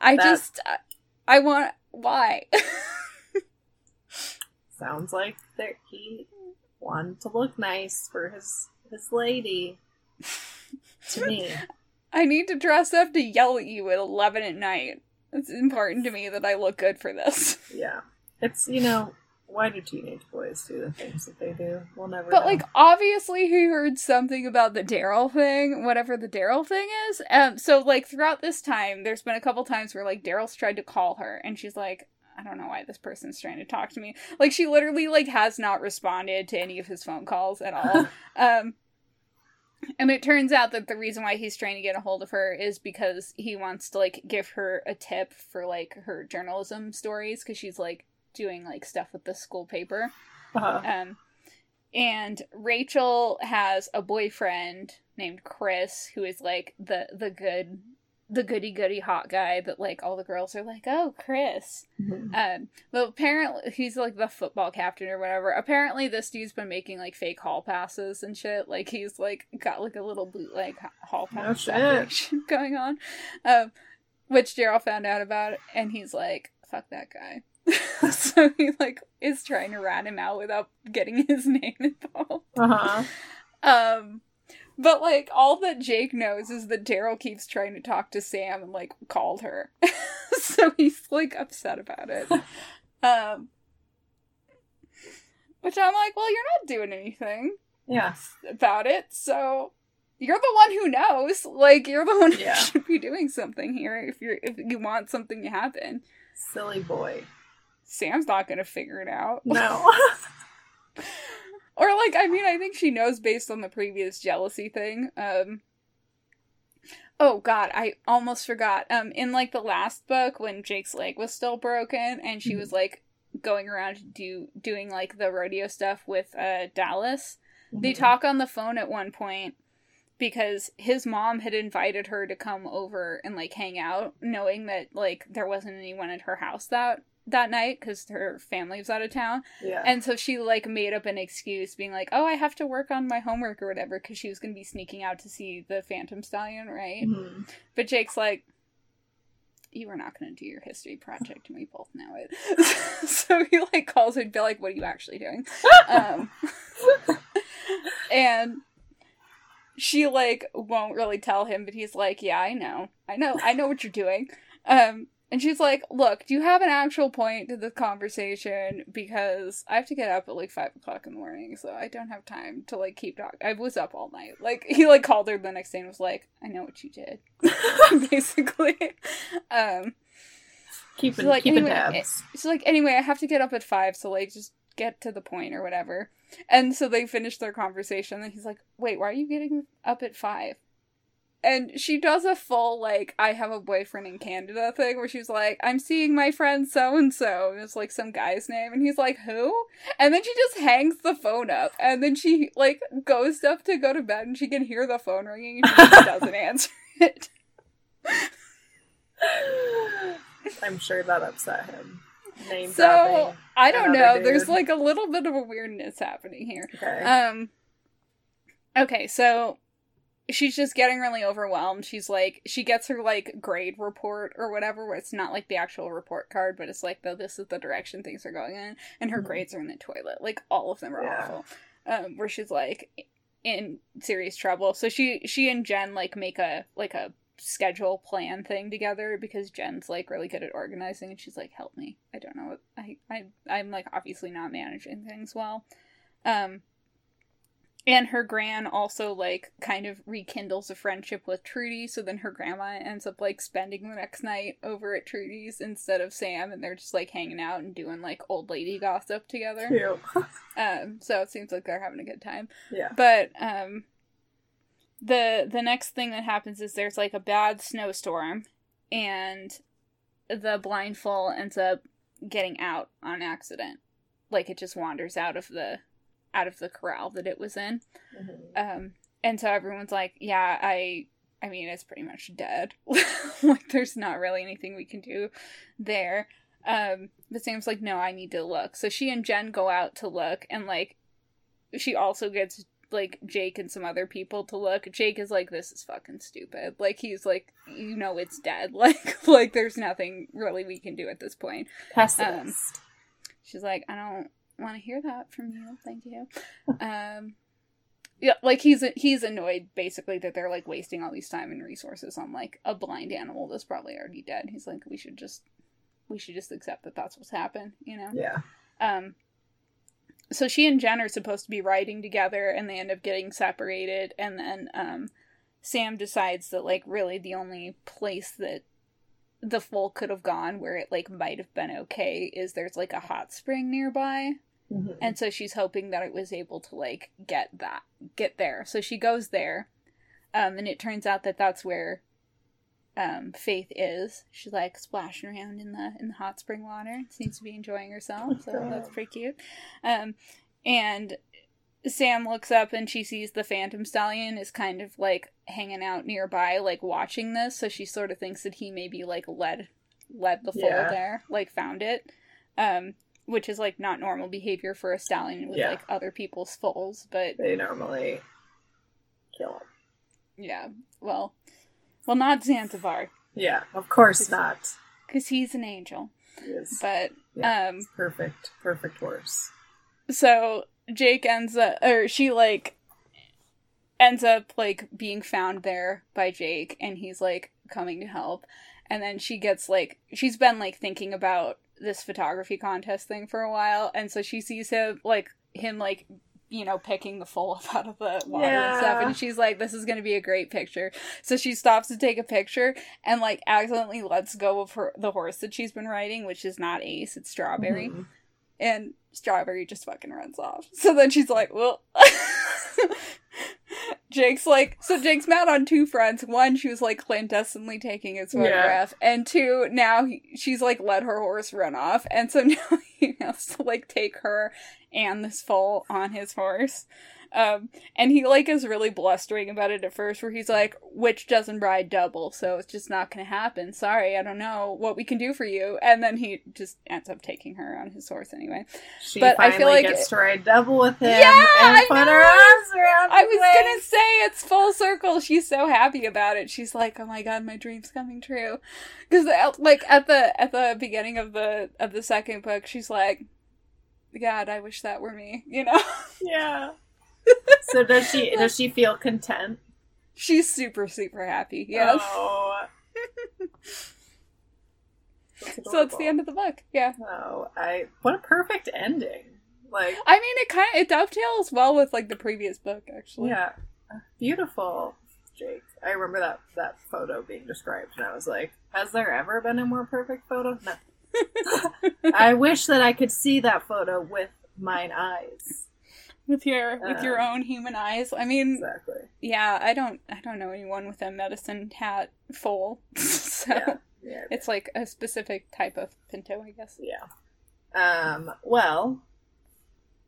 I just I, I want why? Sounds like that he wanted to look nice for his his lady. to me. I need to dress up to yell at you at 11 at night. It's important to me that I look good for this. Yeah. It's, you know, why do teenage boys do the things that they do? We'll never But know. like obviously he heard something about the Daryl thing, whatever the Daryl thing is. Um so like throughout this time there's been a couple times where like Daryl's tried to call her and she's like I don't know why this person's trying to talk to me. Like she literally like has not responded to any of his phone calls at all. um and it turns out that the reason why he's trying to get a hold of her is because he wants to like give her a tip for like her journalism stories cuz she's like doing like stuff with the school paper. Uh-huh. Um, and Rachel has a boyfriend named Chris who is like the the good the goody goody hot guy that like all the girls are like, oh Chris. Mhm. Um, but apparently he's like the football captain or whatever. Apparently this dude's been making like fake hall passes and shit. Like he's like got like a little bootleg hall pass operation going on, um, which Daryl found out about, and he's like, fuck that guy. so he like is trying to rat him out without getting his name involved. Uh-huh. Um, but like all that Jake knows is that Daryl keeps trying to talk to Sam and like called her, so he's like upset about it. Um, which I'm like, well, you're not doing anything Yeah. about it, so you're the one who knows. Like you're the one who should be doing something here if you're if you want something to happen. Silly boy. Sam's not gonna figure it out. No. Or like, I mean, I think she knows based on the previous jealousy thing. Um Oh god, I almost forgot. Um in like the last book when Jake's leg was still broken and she was like going around do doing like the rodeo stuff with uh Dallas. They Mhm. talk on the phone at one point because his mom had invited her to come over and like hang out knowing that like there wasn't anyone at her house that that night cuz her family was out of town. Yeah. And so she like made up an excuse being like, "Oh, I have to work on my homework or whatever" cuz she was going to be sneaking out to see the Phantom Stallion, right? Mhm. But Jake's like you are not going to do your history project and we both know it. so he like calls her and be like, "What are you actually doing?" um and she like won't really tell him but he's like yeah i know i know i know what you're doing um and she's like look do you have an actual point to the conversation because i have to get up at like five o'clock in the morning so i don't have time to like keep talking i was up all night like he like called her the next day and was like i know what you did basically um keeping like, keeping anyway, tabs. She's like, anyway, I have to get up at five, so like, just get to the point or whatever. And so they finish their conversation, and he's like, wait, why are you getting up at five? And she does a full, like, I have a boyfriend in Canada thing where she's like, I'm seeing my friend so and so. And it's like some guy's name. And he's like, who? And then she just hangs the phone up. And then she, like, goes up to go to bed and she can hear the phone ringing and she just doesn't answer it. I'm sure that upset him. Name So, dropping. I don't another know. There's like a little bit of a weirdness happening here. Okay. Um Okay, so she's just getting really overwhelmed. She's like she gets her like grade report or whatever where it's not like the actual report card, but it's like though, this is the direction things are going in and her Mhm. grades are in the toilet. Like all of them are Yeah. awful. Um where she's like in serious trouble. So she she and Jen like make a like a schedule plan thing together because Jen's like really good at organizing and she's like help me. I don't know what I I I'm like obviously not managing things well. Um and her gran also like kind of rekindles a friendship with Trudy, so then her grandma ends up like spending the next night over at Trudy's instead of Sam, and they're just like hanging out and doing like old lady gossip together. Cute. Um, so it seems like they're having a good time. yeah. But um the the next thing that happens is there's like a bad snowstorm and the blind foal ends up getting out on accident. Like it just wanders out of the out of the corral that it was in. Mhm. Um and so everyone's like, "Yeah, I I mean, it's pretty much dead. like there's not really anything we can do there." Um but Sam's like, "No, I need to look." So she and Jen go out to look and like she also gets like Jake and some other people to look. Jake is like, "This is fucking stupid." Like he's like, "You know it's dead." Like like there's nothing really we can do at this point. Pessimist. She's like, "I don't want to hear that from you. Thank you." um yeah, like he's he's annoyed basically that they're like wasting all these time and resources on like a blind animal that's probably already dead. He's like, we should just we should just accept that that's what's happened, you know. Yeah. Um, so she and Jen are supposed to be riding together, and they end up getting separated. And then um, Sam decides that like really the only place that the foal could have gone where it like might have been okay is there's like a hot spring nearby. Mhm. And so she's hoping that it was able to like get that get there. So she goes there. Um and it turns out that that's where um Faith is. She's like splashing around in the in the hot spring water. Seems to be enjoying herself. So that's pretty cute. Um and Sam looks up and she sees the Phantom Stallion is kind of like hanging out nearby, like watching this. So she sort of thinks that he maybe like led led the foal Yeah. there, like found it. Um which is like not normal behavior for a stallion with Yeah. like other people's foals, but They normally kill them. yeah, well, well, not Zanzibar Yeah, of course not. because he's an angel, Yes. but Yeah. um, perfect, perfect horse. so Jake ends up, or she like ends up like being found there by Jake, and he's like coming to help, and then she gets like she's been like thinking about this photography contest thing for a while, and so she sees him like him like you know picking the full up out of the water and stuff, and she's like, "This is gonna be a great picture." So she stops to take a picture and like accidentally lets go of her the horse that she's been riding, which is not Ace, it's Strawberry Mhm. and Strawberry just fucking runs off. So then she's like, well. Jake's like, so Jake's mad on two fronts. One, she was like clandestinely taking his Yeah. photograph, and two, now he, she's like let her horse run off, and so now he has to like take her and this foal on his horse. Um, and he like is really blustering about it at first, where he's like, "Which doesn't ride double, so it's just not gonna happen. Sorry, I don't know what we can do for you." And then he just ends up taking her on his horse anyway. She But I finally feel like gets it- to ride double with him Yeah, and I put know. her arms around I was gonna say it's full circle. She's so happy about it. She's like, "Oh my god, my dream's coming true." Because like at the at the beginning of the of the second book, she's like, "God, I wish that were me." You know, Yeah. so does she does she feel content? she's super super happy. Yes. Oh. So it's the end of the book. Yeah. Oh, I what a perfect ending. Like I mean, it kind of it dovetails well with like the previous book, actually. yeah, beautiful, Jake. I remember that that photo being described, and I was like, "Has there ever been a more perfect photo?" No. I wish that I could see that photo with mine eyes. With your with your Um, own human eyes. I mean, Exactly. yeah. I don't I don't know anyone with a medicine hat foal, so Yeah. Yeah. it's like a specific type of pinto, I guess. Yeah. Um, well,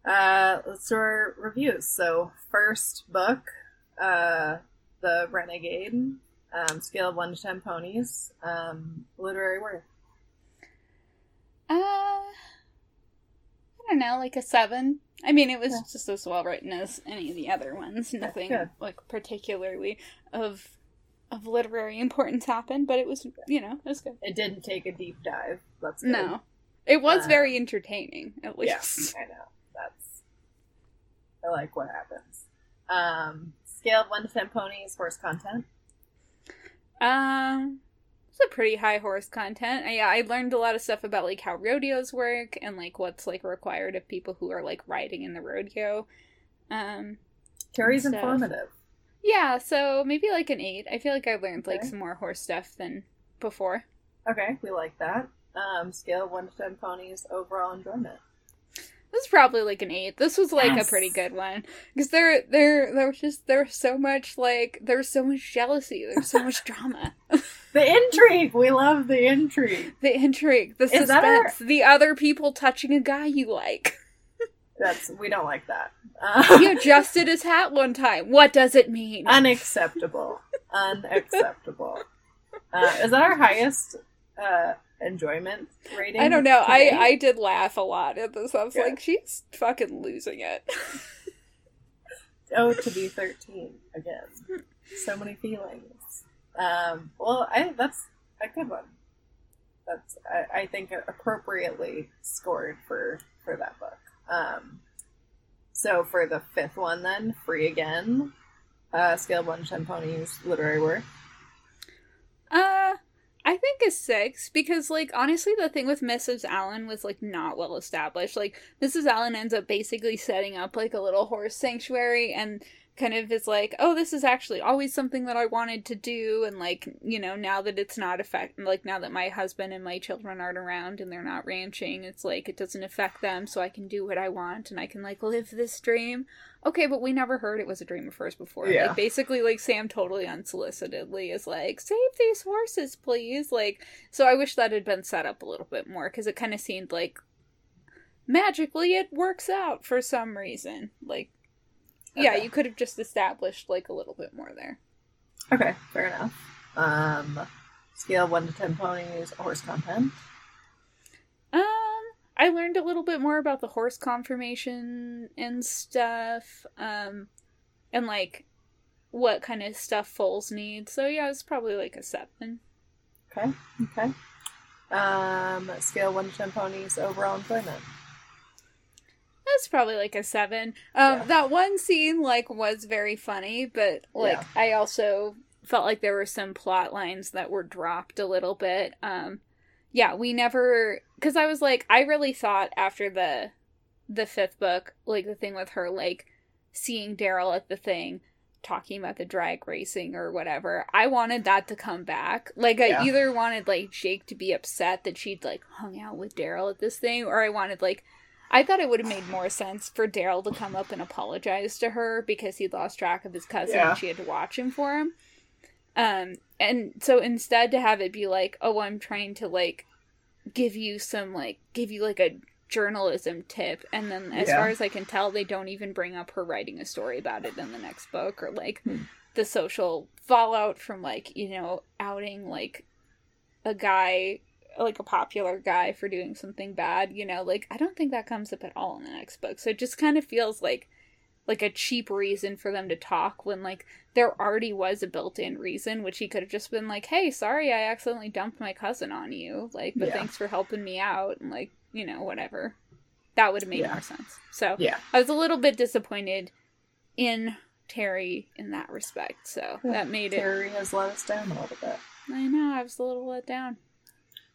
uh, let's do our reviews. So, first book, uh, The Renegade, um, scale of 1 to 10 ponies, um, literary worth. Uh, don't know, like a seven. I mean, it was Yeah. just as well written as any of the other ones. Nothing good. like particularly of of literary importance happened, but it was you know it was good. It didn't take a deep dive. That's good. No, it was Uh, very entertaining. At Yeah, least. I know. That's. I like what happens. Um, scale of 1 to 10 ponies, horse content. Um, a pretty high horse content. I, yeah, I learned a lot of stuff about like how rodeos work and like what's like required of people who are like riding in the rodeo. Um, Carrie's informative. yeah, so maybe like an eight. I feel like I learned like Okay. some more horse stuff than before. Okay, we like that. Um, scale 1 to 10 ponies, overall enjoyment. This is probably like an eight. This was like Yes. a pretty good one because there, there, there was just there was so much like there was so much jealousy. There's so much drama. The intrigue! We love the intrigue. The intrigue, the Is that our- suspense, the other people touching a guy you like. That's we don't like that. Uh, He adjusted his hat one time. What does it mean? unacceptable. Unacceptable. Uh, is that our highest uh, enjoyment rating? I don't know. I today? I did laugh a lot at this. I was Good. like, she's fucking losing it. oh to be thirteen again. So many feelings. Um, well, I that's a good one. That's I, I think appropriately scored for for that book. Um, So for the fifth one, then free again. Uh, scale one ponies. Literary work. Uh, I think a six because, like, honestly, the thing with Mrs. Allen was like not well established. Like, Mrs. Allen ends up basically setting up like a little horse sanctuary and kind of is like, oh, this is actually always something that I wanted to do, and like, you know, now that it's not affect, like now that my husband and my children aren't around and they're not ranching, it's like it doesn't affect them, so I can do what I want and I can like live this dream. Okay, but we never heard it was a dream of hers before. Yeah. Like basically, like Sam totally unsolicitedly is like, save these horses, please. Like, so I wish that had been set up a little bit more because it kind of seemed like magically it works out for some reason. Like, yeah, you could have just established like a little bit more there. Okay, fair enough. Um, scale one to ten ponies. Horse content. Um, I learned a little bit more about the horse conformation and stuff. Um, and like what kind of stuff foals need. So yeah, it's probably like a seven. Okay. Okay. Um, scale one to ten ponies. Overall enjoyment. That's probably like a seven. Um, Yeah. that one scene like was very funny, but like Yeah. I also felt like there were some plot lines that were dropped a little bit. Um, yeah, we never because I was like I really thought after the the fifth book, like the thing with her like seeing Daryl at the thing talking about the drag racing or whatever. I wanted that to come back. Like Yeah. I either wanted like Jake to be upset that she'd like hung out with Daryl at this thing or I wanted like I thought it would have made more sense for Daryl to come up and apologize to her because he lost track of his cousin Yeah. and she had to watch him for him. Um, and so instead to have it be like, oh, I'm trying to like give you some like give you like a journalism tip, and then as Yeah. far as I can tell, they don't even bring up her writing a story about it in the next book or like Hmm. the social fallout from like you know outing like a guy like a popular guy for doing something bad you know like i don't think that comes up at all in the next book so it just kind of feels like like a cheap reason for them to talk when like there already was a built-in reason which he could have just been like hey sorry i accidentally dumped my cousin on you like but Yeah. thanks for helping me out and like you know whatever that would have made Yeah. more sense so Yeah. i was a little bit disappointed in terri in that respect so that made it Terri has let us down a little bit. i know i was a little let down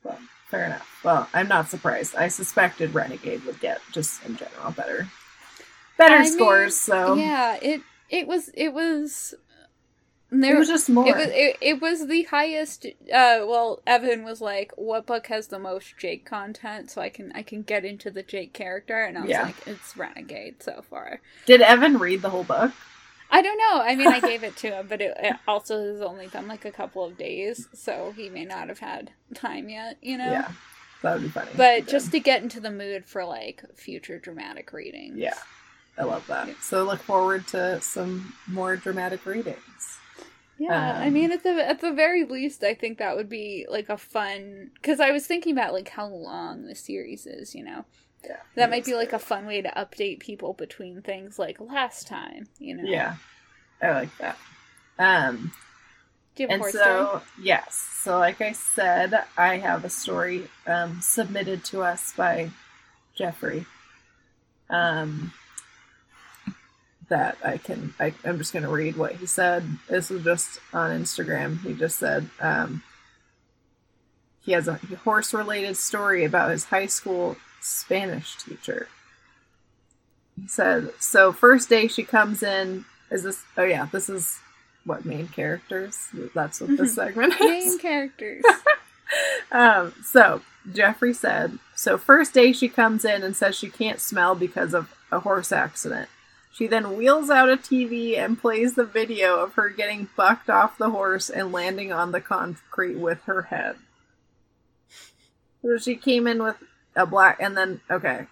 Well, fair enough. Well, I'm not surprised. I suspected Renegade would get just in general better, better I mean, scores. So yeah it it was it was it there was just more. It was it, it was the highest. Uh, well, Evan was like, "What book has the most Jake content?" So I can I can get into the Jake character, and I was Yeah. like, "It's Renegade so far." Did Evan read the whole book? I don't know. I mean, I gave it to him, but it, it also has only been like a couple of days, so he may not have had time yet. You know. Yeah, that would be funny. But just to get into the mood for like future dramatic readings. yeah, I love that. Yeah. So look forward to some more dramatic readings. Yeah, I Um, mean, at the at the very least, I think that would be like a fun. Because I was thinking about like how long the series is. You know, Yeah, that might be like a fun way to update people between things like last time. You know. yeah. I like that. Um, Do you have and so story? yes, so like I said, I have a story um, submitted to us by Jeffrey. Um, that I can. I, I'm just going to read what he said. This was just on Instagram. He just said um, he has a horse-related story about his high school Spanish teacher. He said, "So first day she comes in. Is this? Oh yeah, this is what main characters. That's what this segment is. Main characters. Um, so Jeffrey said, so first day she comes in and says she can't smell because of a horse accident. She then wheels out a TV and plays the video of her getting bucked off the horse and landing on the concrete with her head. So she came in with a black, and then okay,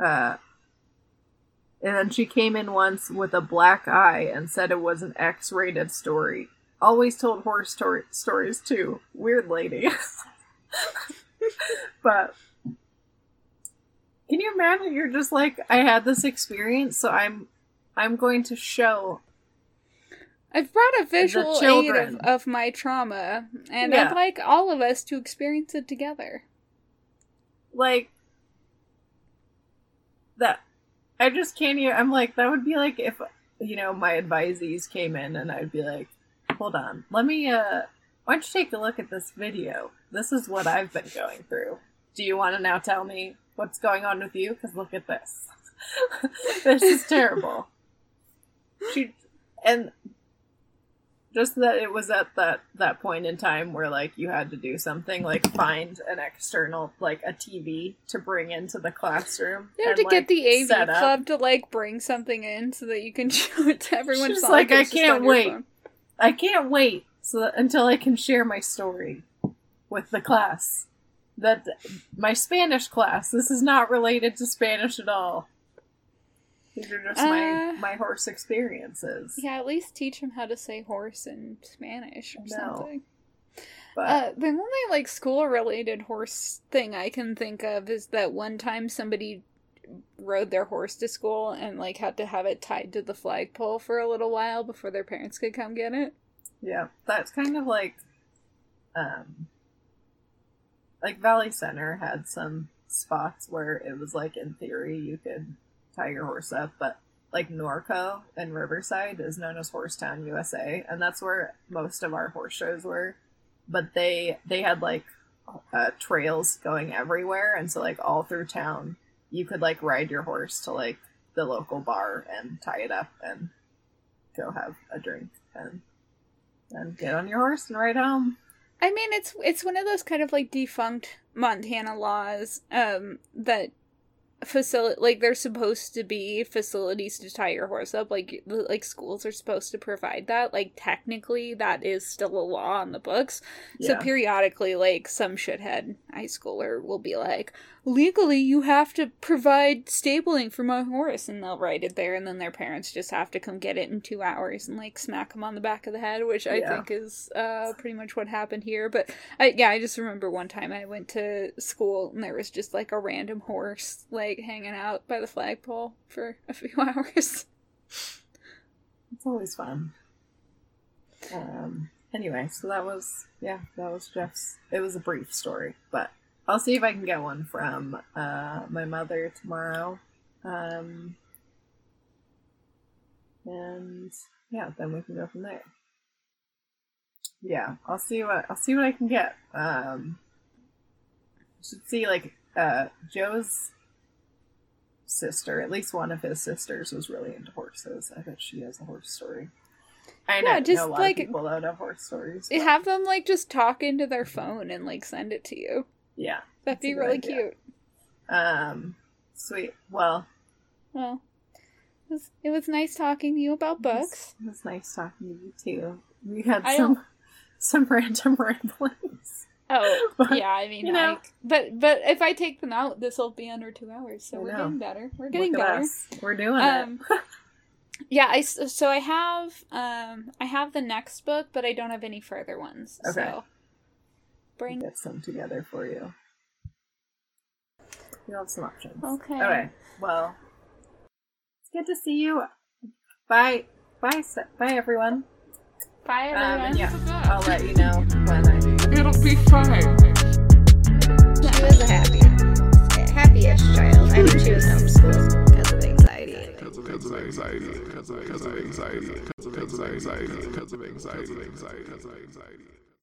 uh, and then she came in once with a black eye and said it was an X-rated story. Always told horror story- stories too. Weird lady. but can you imagine? You're just like, I had this experience, so I'm, I'm going to show. I've brought a visual aid of, of my trauma, and Yeah. I'd like all of us to experience it together. like that I just can't even. I'm like, that would be like if, you know, my advisees came in and I'd be like, hold on, let me, uh, why don't you take a look at this video? This is what I've been going through. Do you want to now tell me what's going on with you? Because look at this. this is terrible. She, and just that it was at that that point in time where like you had to do something like find an external like a TV to bring into the classroom. You have to get the AV club to like bring something in so that you can show it to everyone. She's like, I can't wait. I can't wait so that, until I can share my story with the class. That my Spanish class. This is not related to Spanish at all. These are just my Uh, my horse experiences. Yeah, at least teach him how to say horse in Spanish or No. something. But Uh, the only like school related horse thing I can think of is that one time somebody rode their horse to school and like had to have it tied to the flagpole for a little while before their parents could come get it. yeah, that's kind of like, um, like Valley Center had some spots where it was like in theory you could tie your horse up, but like Norco and Riverside is known as Horsetown, USA, and that's where most of our horse shows were. But they they had like uh, trails going everywhere, and so like all through town, you could like ride your horse to like the local bar and tie it up and go have a drink and and get on your horse and ride home. I mean, it's it's one of those kind of like defunct Montana laws um, that facility like there's supposed to be facilities to tie your horse up like like schools are supposed to provide that. Like technically that is still a law on the books. So periodically like some shithead high schooler will be like legally you have to provide stabling for my horse and they'll write it there and then their parents just have to come get it in two hours and like smack them on the back of the head which i Yeah. think is uh pretty much what happened here but I, yeah i just remember one time i went to school and there was just like a random horse like hanging out by the flagpole for a few hours It's always fun. Um. Anyway, so that was yeah, that was Jeff's. It was a brief story, but I'll see if I can get one from uh my mother tomorrow. Um. And yeah, then we can go from there. Yeah, I'll see what I'll see what I can get. Um. Should see like uh Joe's sister, at least one of his sisters, was really into horses. I bet she has a horse story. I know, just, know a lot like- of people that have horse stories. but- have them like just talk into their phone and like send it to you yeah, that'd be really idea. cute um, sweet. Well, well it was, it was nice talking to you about books It was nice talking to you too. We had I some don't- some random ramblings. Oh But, yeah, I mean, you know. like, but but if I take them out, this will be under two hours, so I we're know. getting better. We're getting better. us. We're doing Um, it. Yeah, I so I have um I have the next book, but I don't have any further ones. Okay. So bring Get some together for you. You'll have some options. okay. Okay. Well, it's good to see you. Bye. Bye. Bye, everyone. Bye Um, everyone. and yeah, I'll let you know when I. It'll be fine. She was a happy, happyish child. I mean, she was homeschooled because of anxiety. Because of anxiety, because of anxiety, because of anxiety, because of anxiety, because of anxiety, because of anxiety.